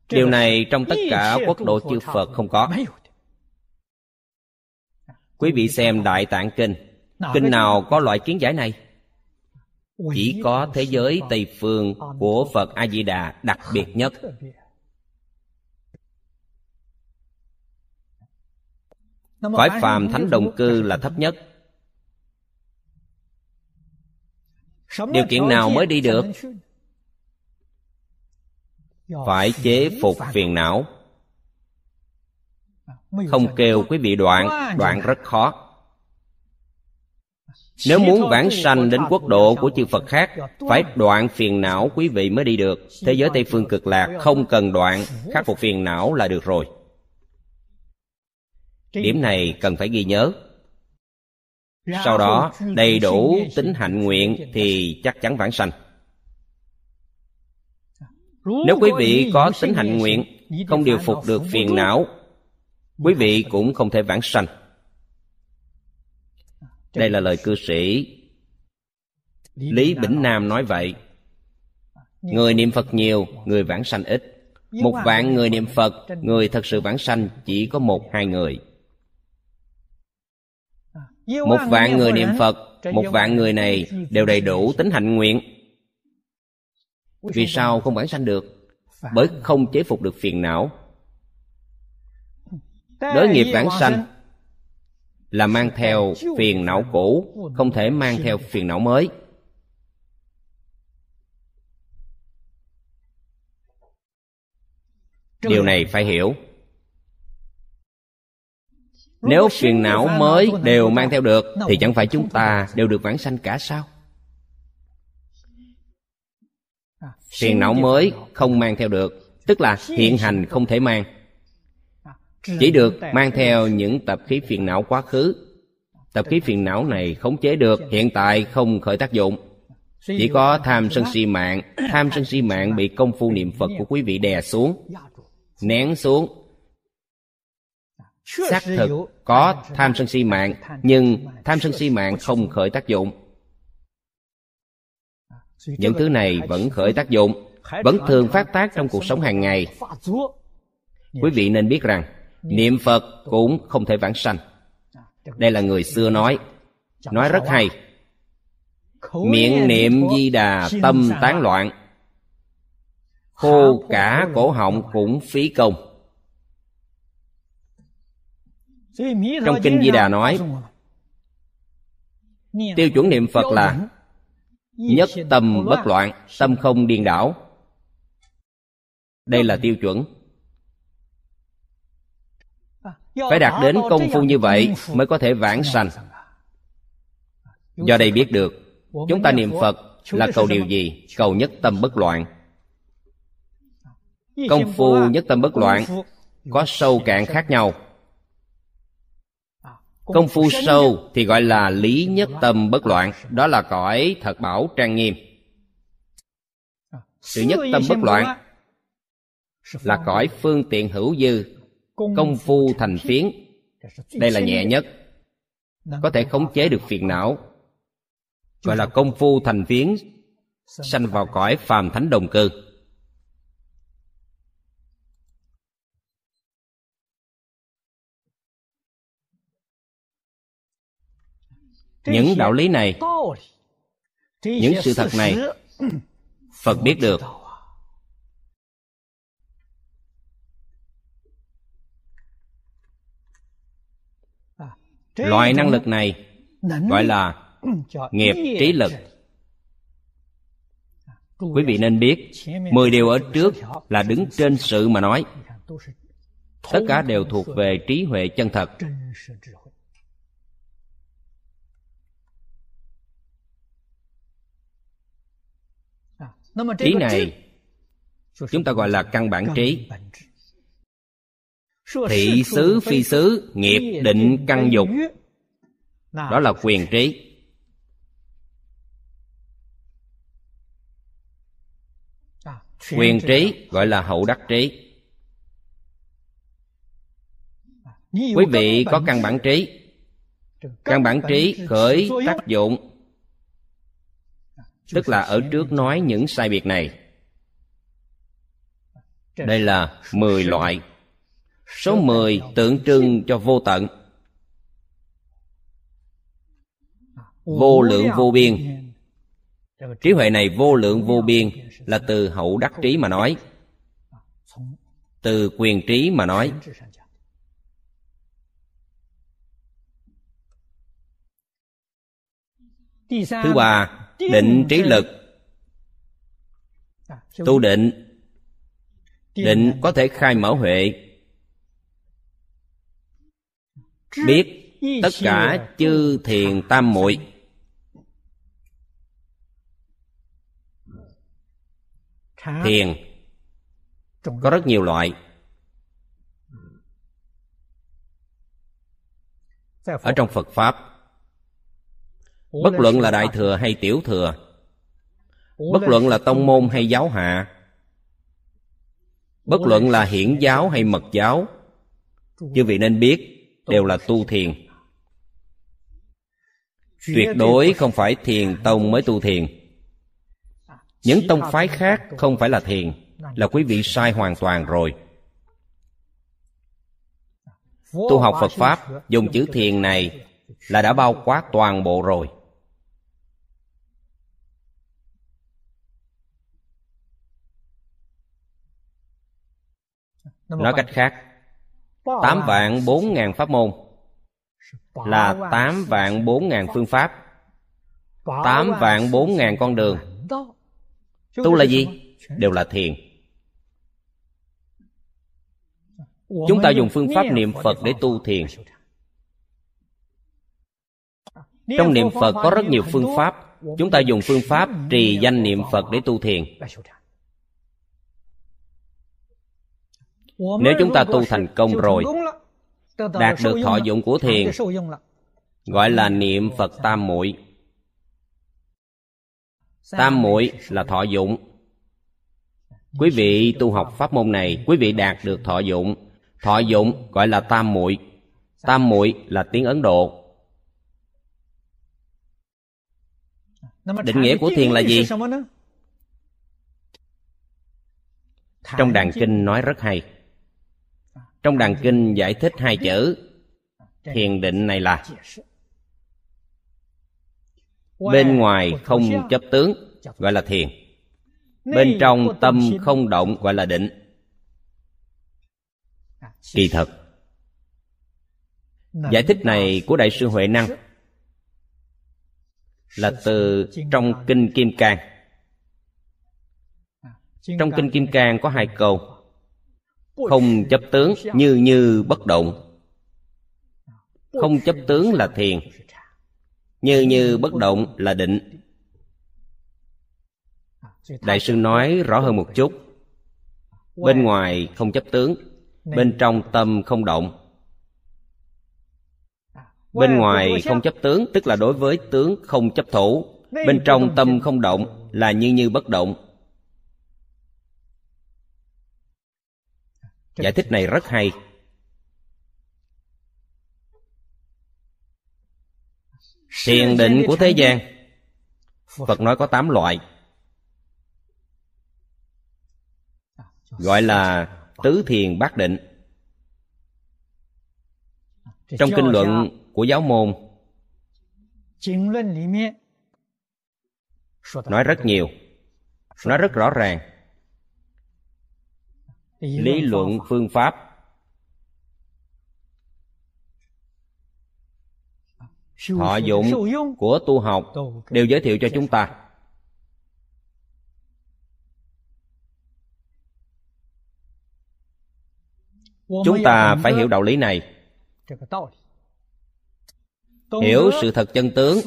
điều này trong tất cả quốc độ chư phật không có. Quý vị xem đại tạng kinh. Kinh nào có loại kiến giải này chỉ có thế giới tây phương của phật a di đà đặc biệt nhất. cõi phàm thánh đồng cư là thấp nhất. Điều kiện nào mới đi được? phải chế phục phiền não. Không kêu quý vị đoạn đoạn rất khó nếu muốn vãng sanh đến quốc độ của chư Phật khác Phải đoạn phiền não quý vị mới đi được. Thế giới Tây Phương cực lạc không cần đoạn Khắc phục phiền não là được rồi. Điểm này cần phải ghi nhớ. Sau đó đầy đủ tính hạnh nguyện Thì chắc chắn vãng sanh. Nếu quý vị có tính hạnh nguyện Không điều phục được phiền não Quý vị cũng không thể vãng sanh đây là lời cư sĩ lý bỉnh nam nói vậy. Người niệm phật nhiều, người vãng sanh ít. Một vạn người niệm phật, người thật sự vãng sanh chỉ có một, hai người. Một vạn người niệm phật, một vạn người này đều đầy đủ tính hạnh nguyện. Vì sao không vãng sanh được? Bởi không chế phục được phiền não. Đối nghiệp vãng sanh là mang theo phiền não cũ, không thể mang theo phiền não mới. Điều này phải hiểu. Nếu phiền não mới đều mang theo được, thì chẳng phải chúng ta đều được vãng sanh cả sao? Phiền não mới không mang theo được, tức là hiện hành không thể mang chỉ được mang theo những tập khí phiền não quá khứ. Tập khí phiền não này khống chế được hiện tại không khởi tác dụng. Chỉ có tham sân si mạng tham sân si mạng bị công phu niệm phật của quý vị đè xuống nén xuống. Xác thực có tham sân si mạng nhưng tham sân si mạng không khởi tác dụng. Những thứ này vẫn khởi tác dụng vẫn thường phát tác trong cuộc sống hàng ngày. Quý vị nên biết rằng niệm phật cũng không thể vãng sanh. Đây là người xưa nói. Nói rất hay. Miệng niệm di đà tâm tán loạn. Khô cả cổ họng cũng phí công. Trong kinh di đà nói tiêu chuẩn niệm phật là nhất tâm bất loạn tâm không điên đảo. Đây là tiêu chuẩn phải đạt đến công phu như vậy mới có thể vãng sanh. do đây biết được chúng ta niệm phật là cầu điều gì? Cầu nhất tâm bất loạn. Công phu nhất tâm bất loạn có sâu cạn khác nhau. Công phu sâu thì gọi là lý nhất tâm bất loạn đó là cõi thật bảo trang nghiêm. Sự nhất tâm bất loạn là cõi phương tiện hữu dư công phu thành phiến. Đây là nhẹ nhất. Có thể khống chế được phiền não. Gọi là công phu thành phiến. sanh vào cõi phàm thánh đồng cư. Những đạo lý này những sự thật này phật biết được loại năng lực này gọi là nghiệp trí lực. quý vị nên biết mười điều ở trước là đứng trên sự mà nói. tất cả đều thuộc về trí huệ chân thật. trí này chúng ta gọi là căn bản trí thị xứ phi xứ nghiệp định căn dục. Đó là quyền trí. Quyền trí gọi là hậu đắc trí. Quý vị có căn bản trí. Căn bản trí khởi tác dụng. Tức là ở trước nói những sai biệt này. Đây là mười loại số mười tượng trưng cho vô tận. Vô lượng vô biên. Trí huệ này vô lượng vô biên là từ hậu đắc trí mà nói. Từ quyền trí mà nói. Thứ ba, định trí lực. Tu định. Định có thể khai mở huệ biết tất cả chư thiền tam muội. thiền. có rất nhiều loại. Ở trong phật pháp bất luận là đại thừa hay tiểu thừa bất luận là tông môn hay giáo hạ bất luận là hiển giáo hay mật giáo chư vị nên biết đều là tu thiền. Tuyệt đối không phải thiền tông mới tu thiền. Những tông phái khác không phải là thiền, là quý vị sai hoàn toàn rồi. Tu học phật pháp dùng chữ thiền này là đã bao quát toàn bộ rồi. Nói cách khác tám vạn bốn ngàn pháp môn. là tám vạn bốn ngàn phương pháp. Tám vạn bốn ngàn con đường. Tu là gì? Đều là thiền. Chúng ta dùng phương pháp niệm phật để tu thiền. Trong niệm phật có rất nhiều phương pháp. Chúng ta dùng phương pháp trì danh niệm phật để tu thiền nếu chúng ta tu thành công rồi đạt được thọ dụng của thiền gọi là niệm phật tam muội. Tam muội là thọ dụng quý vị tu học pháp môn này quý vị đạt được thọ dụng thọ dụng gọi là tam muội. Tam muội là tiếng ấn độ. Định nghĩa của thiền là gì? Trong đàn kinh nói rất hay trong đàn kinh giải thích hai chữ, thiền định này là bên ngoài không chấp tướng gọi là thiền, bên trong tâm không động gọi là định. Kỳ thật, giải thích này của đại sư huệ năng là từ trong kinh kim cang. Trong kinh kim cang có hai câu không chấp tướng như như bất động. Không chấp tướng là thiền, như như bất động là định. Đại sư nói rõ hơn một chút. Bên ngoài không chấp tướng, bên trong tâm không động. Bên ngoài không chấp tướng, tức là đối với tướng không chấp thủ. Bên trong tâm không động là như như bất động. Giải thích này rất hay. Thiền định của thế gian. Phật nói có tám loại. Gọi là tứ thiền bát định. Trong kinh luận của giáo môn, nói rất nhiều, nói rất rõ ràng lý luận phương pháp. Thọ dụng của tu học đều giới thiệu cho chúng ta. Chúng ta phải hiểu đạo lý này. Hiểu sự thật chân tướng.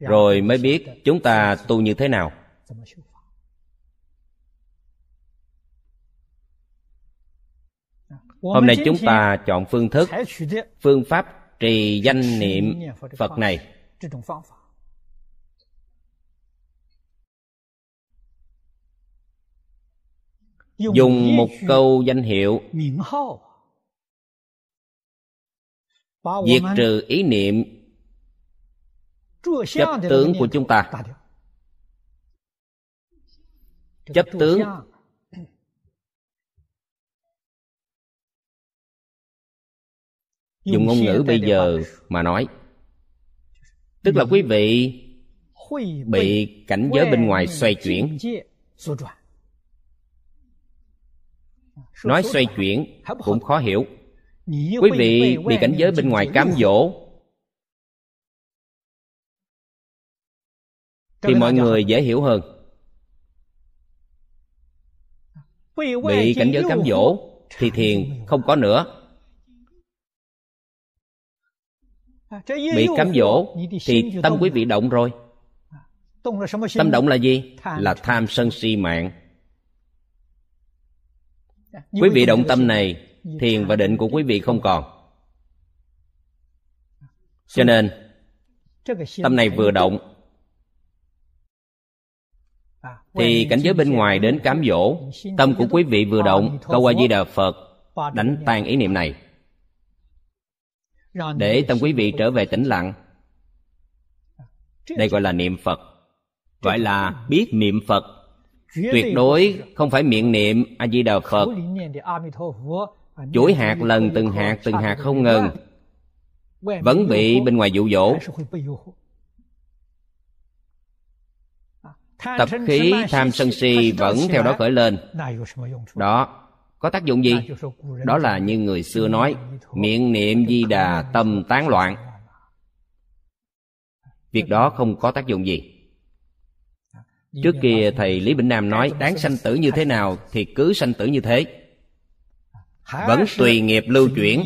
rồi mới biết chúng ta tu như thế nào hôm nay chúng ta chọn phương thức phương pháp trì danh niệm phật này. Dùng một câu danh hiệu. Diệt trừ ý niệm chấp tướng của chúng ta. Chấp tướng dùng ngôn ngữ bây giờ mà nói. Tức là quý vị bị cảnh giới bên ngoài xoay chuyển. nói xoay chuyển cũng khó hiểu. Quý vị bị cảnh giới bên ngoài cám dỗ. Thì mọi người dễ hiểu hơn. Bị cảnh giới cám dỗ thì thiền không có nữa bị cám dỗ thì tâm quý vị động rồi. tâm động là gì? Là tham sân si mạng. Quý vị động tâm này thiền và định của quý vị không còn. Cho nên tâm này vừa động thì cảnh giới bên ngoài đến cám dỗ tâm của quý vị vừa động câu a di đà phật đánh tan ý niệm này để tâm quý vị trở về tĩnh lặng. Đây gọi là niệm phật. Gọi là biết niệm phật. Tuyệt đối không phải miệng niệm a di đà phật. chuỗi hạt lần từng hạt từng hạt không ngừng. Vẫn bị bên ngoài dụ dỗ. Tập khí tham sân si vẫn theo đó khởi lên. Đó có tác dụng gì? Đó là như người xưa nói, miệng niệm di đà, tâm tán loạn. Việc đó không có tác dụng gì. Trước kia thầy lý bỉnh nam nói, đáng sanh tử như thế nào thì cứ sanh tử như thế. Vẫn tùy nghiệp lưu chuyển.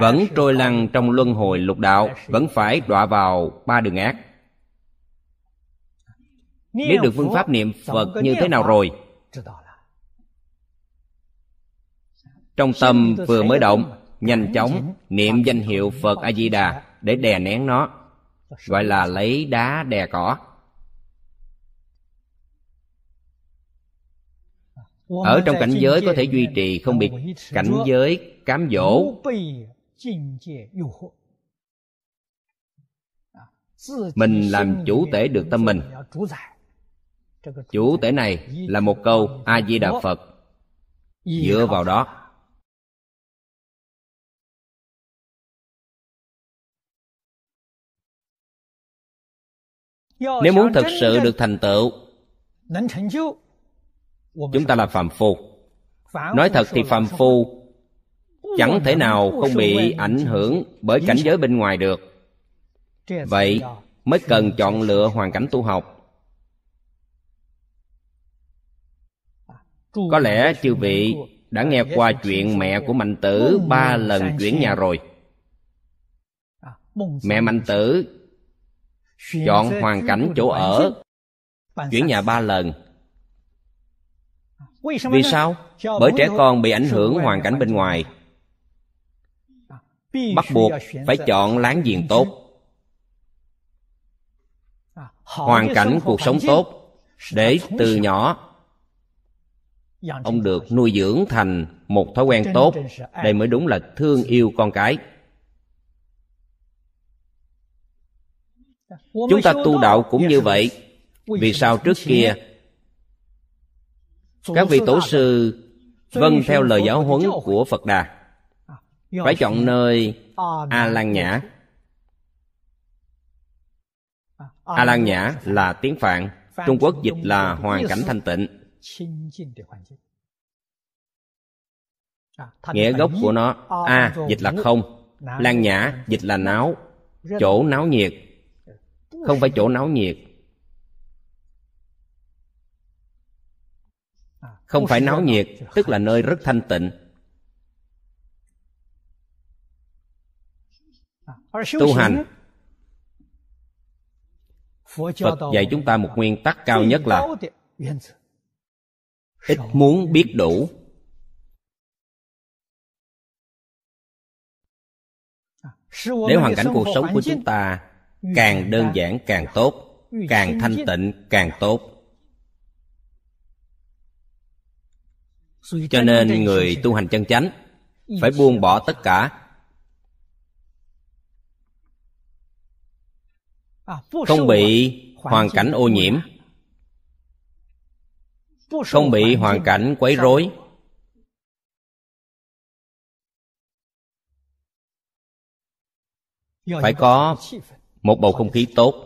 Vẫn trôi lăn trong luân hồi lục đạo, vẫn phải đọa vào ba đường ác. Biết được phương pháp niệm phật như thế nào rồi? Trong tâm vừa mới động nhanh chóng niệm danh hiệu phật a di đà để đè nén nó gọi là lấy đá đè cỏ. ở trong cảnh giới có thể duy trì không bị cảnh giới cám dỗ. Mình làm chủ tể được tâm mình chủ thể này là một câu a di đà phật. Dựa vào đó. Nếu muốn thực sự được thành tựu, chúng ta là phàm phu. Nói thật thì phàm phu chẳng thể nào không bị ảnh hưởng bởi cảnh giới bên ngoài được. Vậy mới cần chọn lựa hoàn cảnh tu học. Có lẽ chư vị đã nghe qua chuyện mẹ của mạnh tử ba lần chuyển nhà rồi. Mẹ mạnh tử chọn hoàn cảnh chỗ ở chuyển nhà ba lần. Vì sao? Bởi trẻ con bị ảnh hưởng hoàn cảnh bên ngoài. Bắt buộc phải chọn láng giềng tốt. Hoàn cảnh cuộc sống tốt để từ nhỏ ông được nuôi dưỡng thành một thói quen tốt đây mới đúng là thương yêu con cái. chúng ta tu đạo cũng như vậy. vì sao trước kia các vị tổ sư vâng theo lời giáo huấn của phật đà. phải chọn nơi a lan nhã. a lan nhã là tiếng phạn. Trung quốc dịch là hoàn cảnh thanh tịnh nghĩa gốc của nó a dịch là không lan nhã dịch là náo chỗ náo nhiệt. Không phải chỗ náo nhiệt. Không phải náo nhiệt tức là nơi rất thanh tịnh. Tu hành. phật dạy chúng ta một nguyên tắc cao nhất là ít muốn biết đủ. Để hoàn cảnh cuộc sống của chúng ta càng đơn giản càng tốt càng thanh tịnh càng tốt. Cho nên người tu hành chân chánh phải buông bỏ tất cả. Không bị hoàn cảnh ô nhiễm không bị hoàn cảnh quấy rối. Phải có một bầu không khí tốt.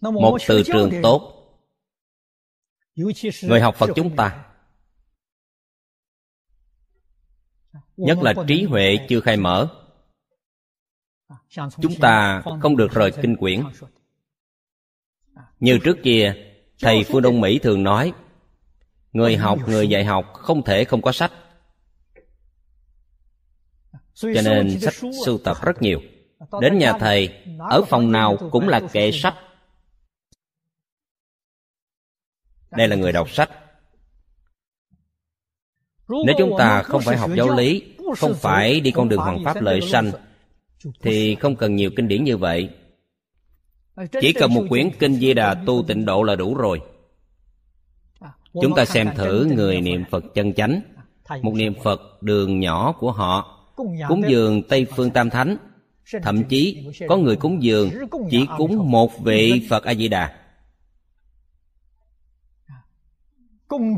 Một từ trường tốt. Người học phật chúng ta. Nhất là trí huệ chưa khai mở. Chúng ta không được rời kinh quyển như trước kia, thầy phương đông mỹ thường nói, người học, người dạy học không thể không có sách. Cho nên sách sưu tập rất nhiều. Đến nhà thầy, ở phòng nào cũng là kệ sách. Đây là người đọc sách. Nếu chúng ta không phải học giáo lý, không phải đi con đường hoàng pháp lợi sanh, thì không cần nhiều kinh điển như vậy chỉ cần một quyển kinh di đà tu tịnh độ là đủ rồi. Chúng ta xem thử người niệm phật chân chánh. Một niệm phật đường nhỏ của họ cúng dường tây phương tam thánh. thậm chí có người cúng dường chỉ cúng một vị phật a di đà.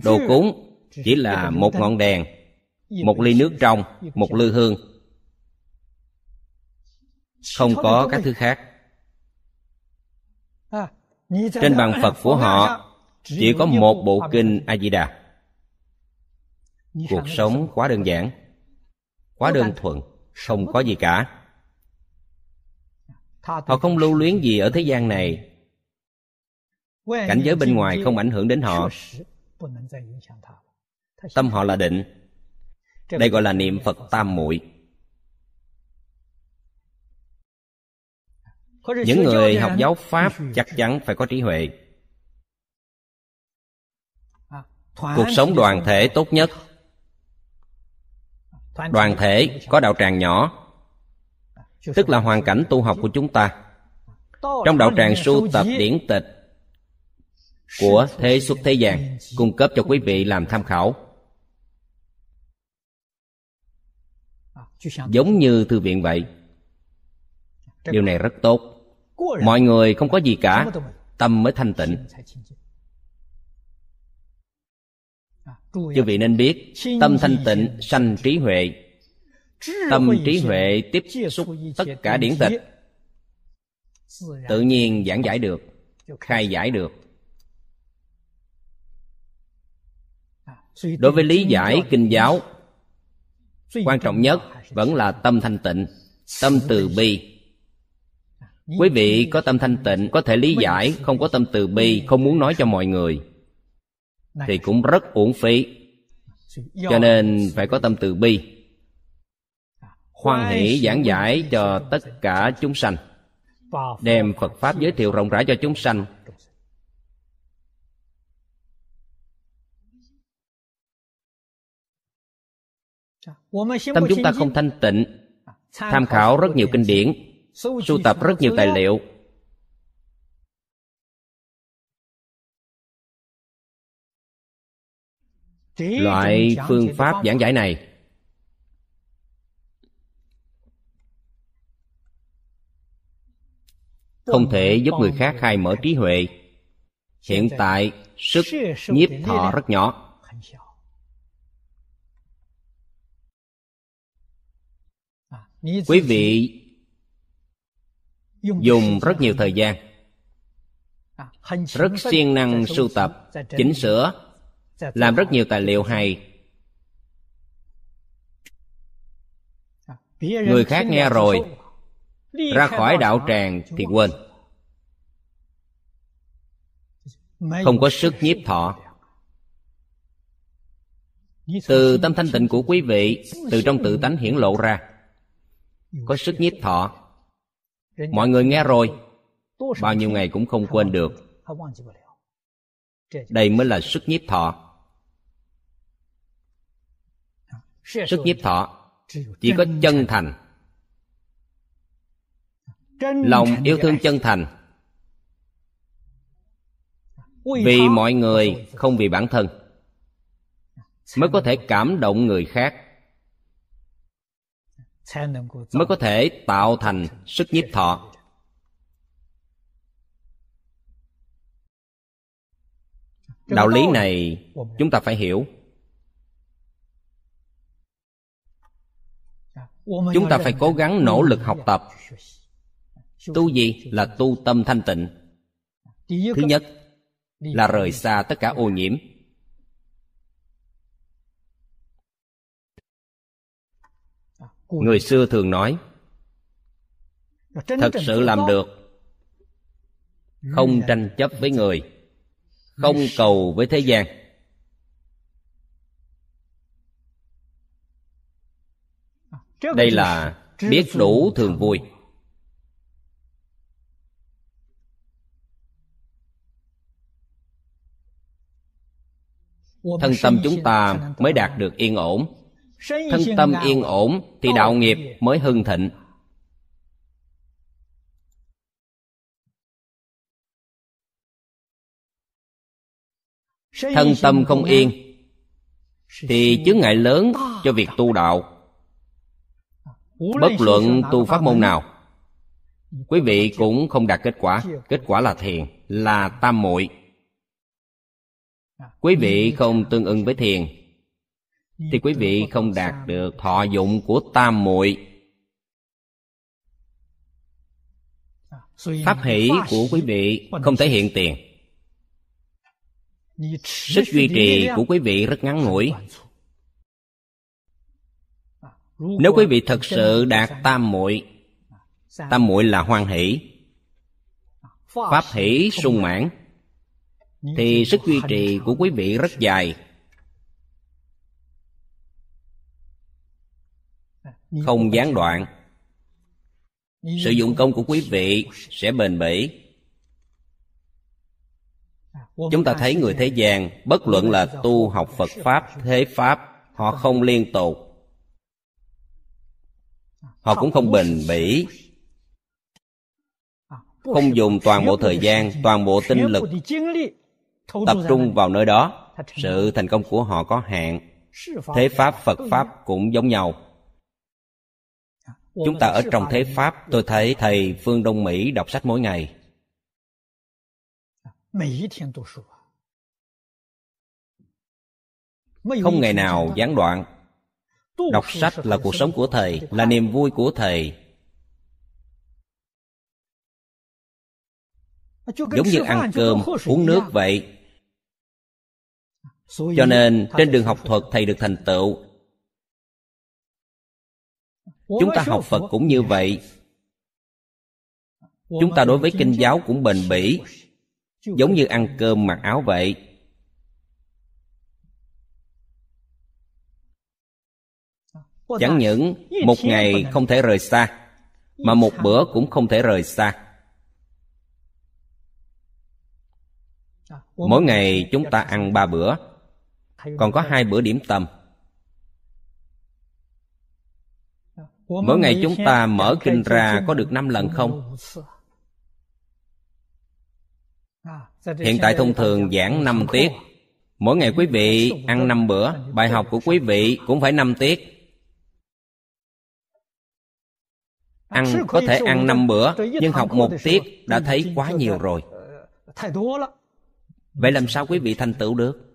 Đồ cúng chỉ là một ngọn đèn một ly nước trong một lư hương. không có các thứ khác trên bàn phật của họ, chỉ có một bộ kinh a di đà. Cuộc sống quá đơn giản, quá đơn thuần, không có gì cả. Họ không lưu luyến gì ở thế gian này. Cảnh giới bên ngoài không ảnh hưởng đến họ. Tâm họ là định. Đây gọi là niệm phật tam muội. Những người học giáo pháp chắc chắn phải có trí huệ. Cuộc sống đoàn thể tốt nhất. Đoàn thể có đạo tràng nhỏ tức là hoàn cảnh tu học của chúng ta. Trong đạo tràng sưu tập điển tịch của thế xuất thế gian cung cấp cho quý vị làm tham khảo. Giống như thư viện vậy. Điều này rất tốt mọi người không có gì cả tâm mới thanh tịnh. chư vị nên biết tâm thanh tịnh sanh trí huệ. Tâm trí huệ tiếp xúc tất cả điển tịch. tự nhiên giảng giải được khai giải được. Đối với lý giải kinh giáo quan trọng nhất vẫn là tâm thanh tịnh tâm từ bi quý vị có tâm thanh tịnh có thể lý giải không có tâm từ bi không muốn nói cho mọi người thì cũng rất uổng phí. Cho nên phải có tâm từ bi. Hoan hỷ giảng giải cho tất cả chúng sanh. Đem phật pháp giới thiệu rộng rãi cho chúng sanh. tâm chúng ta không thanh tịnh tham khảo rất nhiều kinh điển sưu tập rất nhiều tài liệu. Loại phương pháp giảng giải này. Không thể giúp người khác khai mở trí huệ. hiện tại sức nhiếp thọ rất nhỏ. Quý vị dùng rất nhiều thời gian. Rất siêng năng sưu tập chỉnh sửa làm rất nhiều tài liệu hay. Người khác nghe rồi ra khỏi đạo tràng thì quên. Không có sức nhiếp thọ. từ tâm thanh tịnh của quý vị từ trong tự tánh hiển lộ ra có sức nhiếp thọ mọi người nghe rồi. bao nhiêu ngày cũng không quên được. đây mới là sức nhiếp thọ. sức nhiếp thọ chỉ có chân thành. lòng yêu thương chân thành. vì mọi người không vì bản thân mới có thể cảm động người khác mới có thể tạo thành sức nhiếp thọ. Đạo lý này chúng ta phải hiểu. Chúng ta phải cố gắng nỗ lực học tập. Tu gì là tu tâm thanh tịnh. Thứ nhất là rời xa tất cả ô nhiễm. Người xưa thường nói thật sự làm được. Không tranh chấp với người. Không cầu với thế gian. Đây là biết đủ thường vui. Thân tâm chúng ta mới đạt được yên ổn thân tâm yên ổn thì đạo nghiệp mới hưng thịnh. Thân tâm không yên thì chướng ngại lớn cho việc tu đạo. bất luận tu pháp môn nào quý vị cũng không đạt kết quả. Kết quả là thiền là tam muội. Quý vị không tương ưng với thiền thì quý vị không đạt được thọ dụng của tam muội. Pháp hỷ của quý vị không thể hiện tiền. Sức duy trì của quý vị rất ngắn ngủi. Nếu quý vị thật sự đạt tam muội tam muội là hoan hỷ. Pháp hỷ sung mãn. Thì sức duy trì của quý vị rất dài. Không gián đoạn. Sử dụng công của quý vị sẽ bền bỉ. Chúng ta thấy người thế gian bất luận là tu học phật pháp thế pháp họ không liên tục. Họ cũng không bền bỉ. Không dùng toàn bộ thời gian toàn bộ tinh lực tập trung vào nơi đó. Sự thành công của họ có hạn. Thế pháp phật pháp cũng giống nhau chúng ta ở trong thế pháp tôi thấy thầy phương đông mỹ đọc sách mỗi ngày. Không ngày nào gián đoạn. Đọc sách là cuộc sống của thầy là niềm vui của thầy. Giống như ăn cơm uống nước vậy. Cho nên trên đường học thuật thầy được thành tựu chúng ta học phật cũng như vậy. Chúng ta đối với kinh giáo cũng bền bỉ giống như ăn cơm mặc áo vậy. Chẳng những một ngày không thể rời xa mà một bữa cũng không thể rời xa. Mỗi ngày chúng ta ăn ba bữa còn có hai bữa điểm tâm mỗi ngày chúng ta mở kinh ra có được năm lần không? Hiện tại thông thường giảng năm tiết. Mỗi ngày quý vị ăn năm bữa bài học của quý vị cũng phải năm tiết. Ăn có thể ăn năm bữa nhưng học một tiết đã thấy quá nhiều rồi. Vậy làm sao quý vị thành tựu được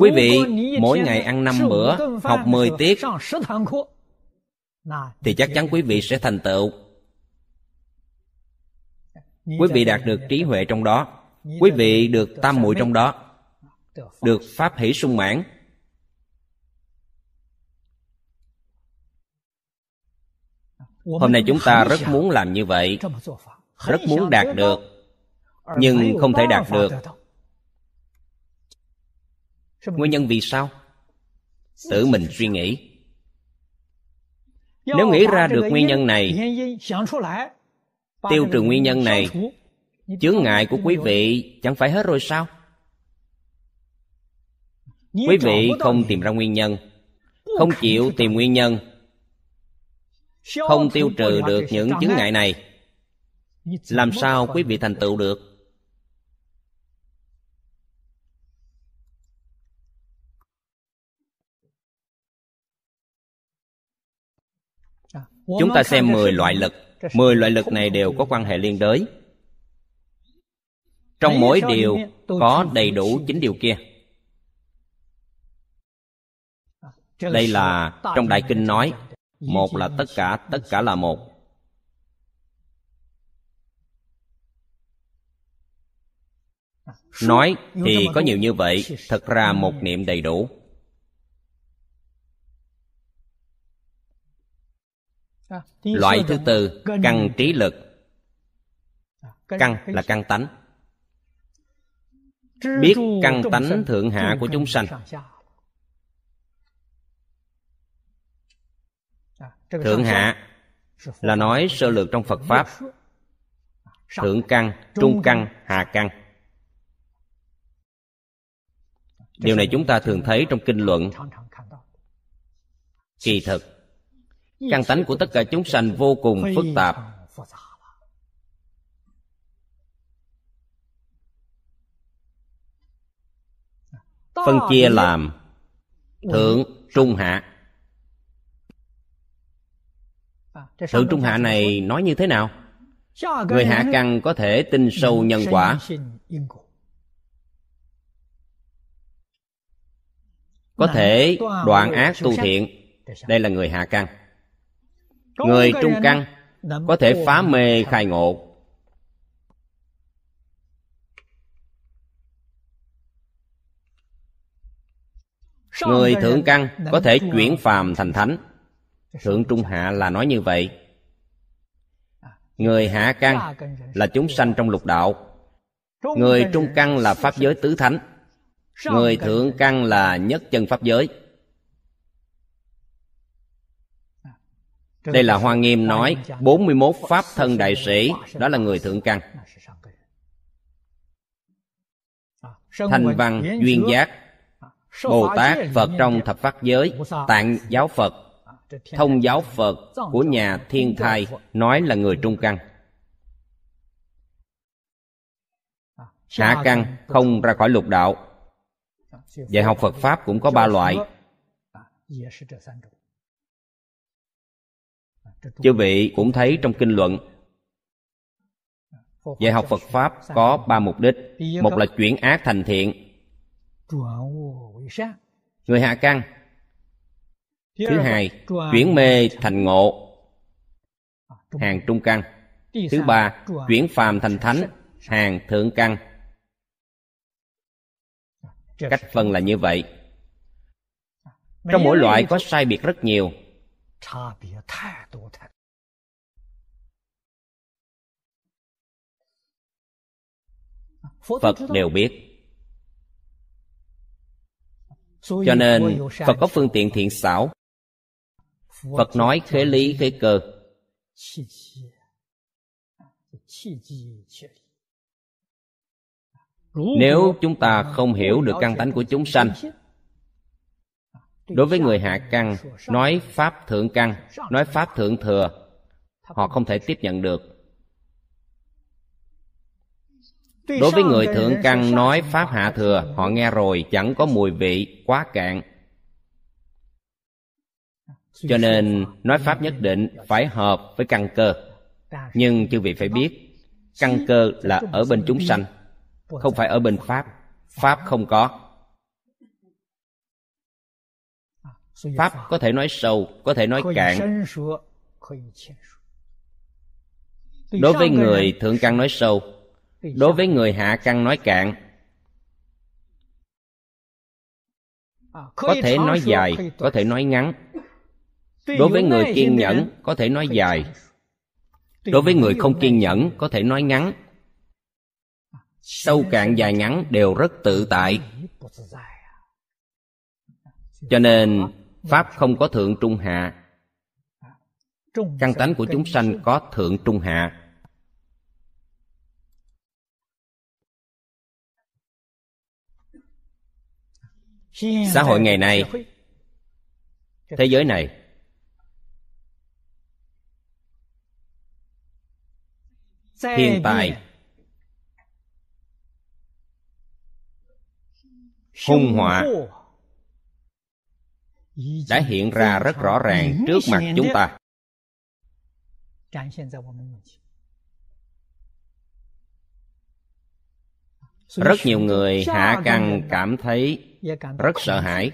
quý vị mỗi ngày ăn năm bữa học 10 tiết. thì chắc chắn quý vị sẽ thành tựu. Quý vị đạt được trí huệ trong đó. Quý vị được tam muội trong đó. Được pháp hỷ sung mãn. Hôm nay chúng ta rất muốn làm như vậy. rất muốn đạt được nhưng không thể đạt được nguyên nhân vì sao? Tự mình suy nghĩ. Nếu nghĩ ra được nguyên nhân này, tiêu trừ nguyên nhân này, chướng ngại của quý vị chẳng phải hết rồi sao? Quý vị không tìm ra nguyên nhân, không chịu tìm nguyên nhân, không tiêu trừ được những chứng ngại này, làm sao quý vị thành tựu được? Chúng ta xem 10 loại lực. 10 loại lực này đều có quan hệ liên đới. Trong mỗi điều có đầy đủ chín điều kia. Đây là trong đại kinh nói một là tất cả tất cả là một. Nói thì có nhiều như vậy thật ra một niệm đầy đủ loại thứ tư căn trí lực. Căn là căn tánh. Biết căn tánh thượng hạ của chúng sanh. thượng hạ là nói sơ lược trong phật pháp. thượng căn trung căn hạ căn. Điều này chúng ta thường thấy trong kinh luận. Kỳ thực căn tánh của tất cả chúng sanh vô cùng phức tạp. Phân chia làm thượng, trung, hạ. Thượng, trung, hạ này nói như thế nào? Người hạ căn có thể tin sâu nhân quả. Có thể đoạn ác tu thiện. Đây là người hạ căn người trung căn có thể phá mê khai ngộ. Người thượng căn có thể chuyển phàm thành thánh. Thượng trung hạ là nói như vậy. Người hạ căn là chúng sanh trong lục đạo. Người trung căn là pháp giới tứ thánh. người thượng căn là nhất chân pháp giới đây là hoa nghiêm nói 41 pháp thân đại sĩ đó là người thượng căn thanh văn duyên giác bồ tát phật trong thập pháp giới tạng giáo phật thông giáo phật của nhà thiên thai nói là người trung căn hạ căn không ra khỏi lục đạo dạy học phật pháp cũng có ba loại chư vị cũng thấy trong kinh luận dạy học phật pháp có ba mục đích. Một là chuyển ác thành thiện. Người hạ căn thứ hai, chuyển mê thành ngộ. Hàng trung căn thứ ba, chuyển phàm thành thánh. Hàng thượng căn cách phân là như vậy. Trong mỗi loại có sai biệt rất nhiều phật đều biết. Cho nên phật có phương tiện thiện xảo. Phật nói khế lý khế cơ. Nếu chúng ta không hiểu được căn tánh của chúng sanh đối với người hạ căn, nói pháp thượng căn, nói pháp thượng thừa, họ không thể tiếp nhận được. Đối với người thượng căn nói pháp hạ thừa, họ nghe rồi, chẳng có mùi vị, quá cạn. Cho nên, nói pháp nhất định phải hợp với căn cơ. Nhưng chư vị phải biết, căn cơ là ở bên chúng sanh, không phải ở bên pháp. Pháp không có. Pháp có thể nói sâu có thể nói cạn. đối với người thượng căn nói sâu đối với người hạ căn nói cạn. có thể nói dài có thể nói ngắn. đối với người kiên nhẫn có thể nói dài. đối với người không kiên nhẫn có thể nói ngắn. sâu cạn dài ngắn đều rất tự tại. cho nên pháp không có thượng trung hạ. Căn tánh của chúng sanh có thượng trung hạ. Xã hội ngày nay, thế giới này thiên tài hung họa đã hiện ra rất rõ ràng trước mặt chúng ta. Rất nhiều người hạ căn cảm thấy rất sợ hãi.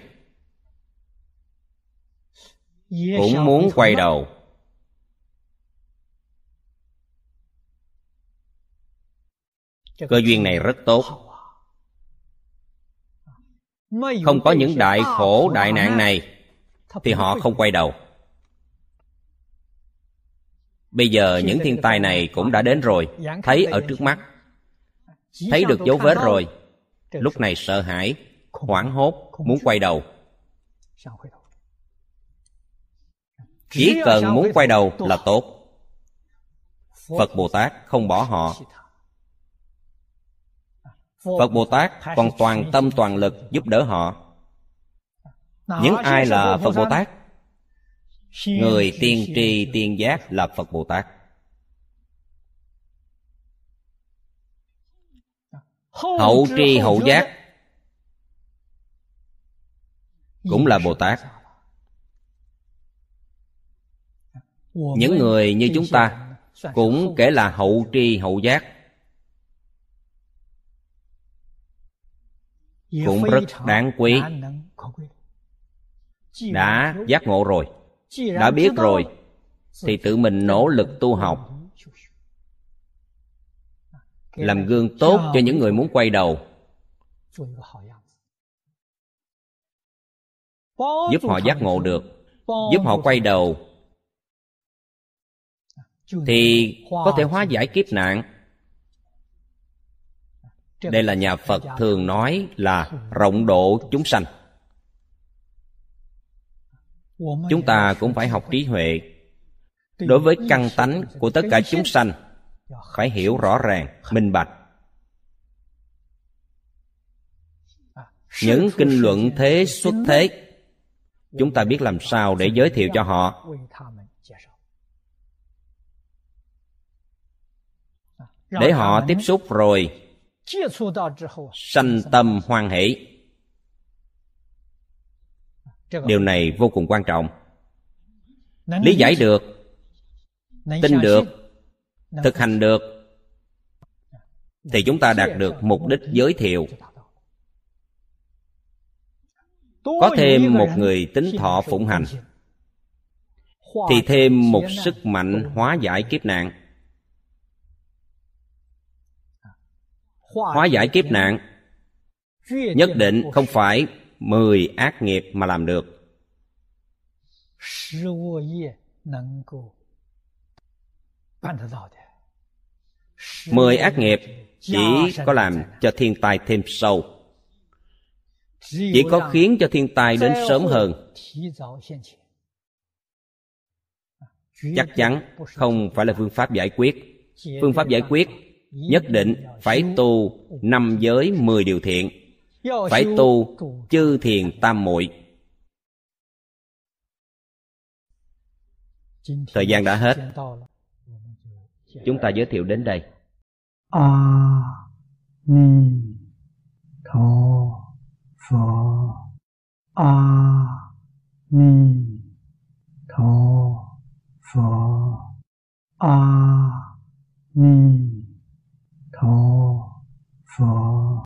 Cũng muốn quay đầu. Cơ duyên này rất tốt. Không có những đại khổ đại nạn này thì họ không quay đầu. Bây giờ những thiên tai này cũng đã đến rồi. Thấy ở trước mắt thấy được dấu vết rồi. Lúc này sợ hãi hoảng hốt muốn quay đầu. Chỉ cần muốn quay đầu là tốt. Phật bồ tát không bỏ họ. Phật bồ tát còn toàn tâm toàn lực giúp đỡ họ những ai là phật bồ tát? Người tiên tri tiên giác là phật bồ tát. Hậu tri hậu giác cũng là bồ tát. Những người như chúng ta cũng kể là hậu tri hậu giác. Cũng rất đáng quý đã giác ngộ rồi đã biết rồi thì tự mình nỗ lực tu học làm gương tốt cho những người muốn quay đầu. Giúp họ giác ngộ được giúp họ quay đầu. Thì có thể hóa giải kiếp nạn. đây là nhà phật thường nói là rộng độ chúng sanh chúng ta cũng phải học trí huệ. đối với căn tánh của tất cả chúng sanh phải hiểu rõ ràng minh bạch. Những kinh luận thế xuất thế chúng ta biết làm sao để giới thiệu cho họ. để họ tiếp xúc rồi sanh tâm hoan hỷ điều này vô cùng quan trọng. Lý giải được tin được thực hành được. Thì chúng ta đạt được mục đích giới thiệu. có thêm một người tính thọ phụng hành. thì thêm một sức mạnh hóa giải kiếp nạn. Hóa giải kiếp nạn. Nhất định không phải mười ác nghiệp mà làm được. mười ác nghiệp chỉ có làm cho thiên tai thêm sâu. Chỉ có khiến cho thiên tai đến sớm hơn. chắc chắn không phải là phương pháp giải quyết. Phương pháp giải quyết nhất định phải tu năm giới mười điều thiện phải tu, chư thiền tam muội. Thời gian đã hết. Chúng ta giới thiệu đến đây. A ni tho pho. A ni tho pho. A ni tho pho.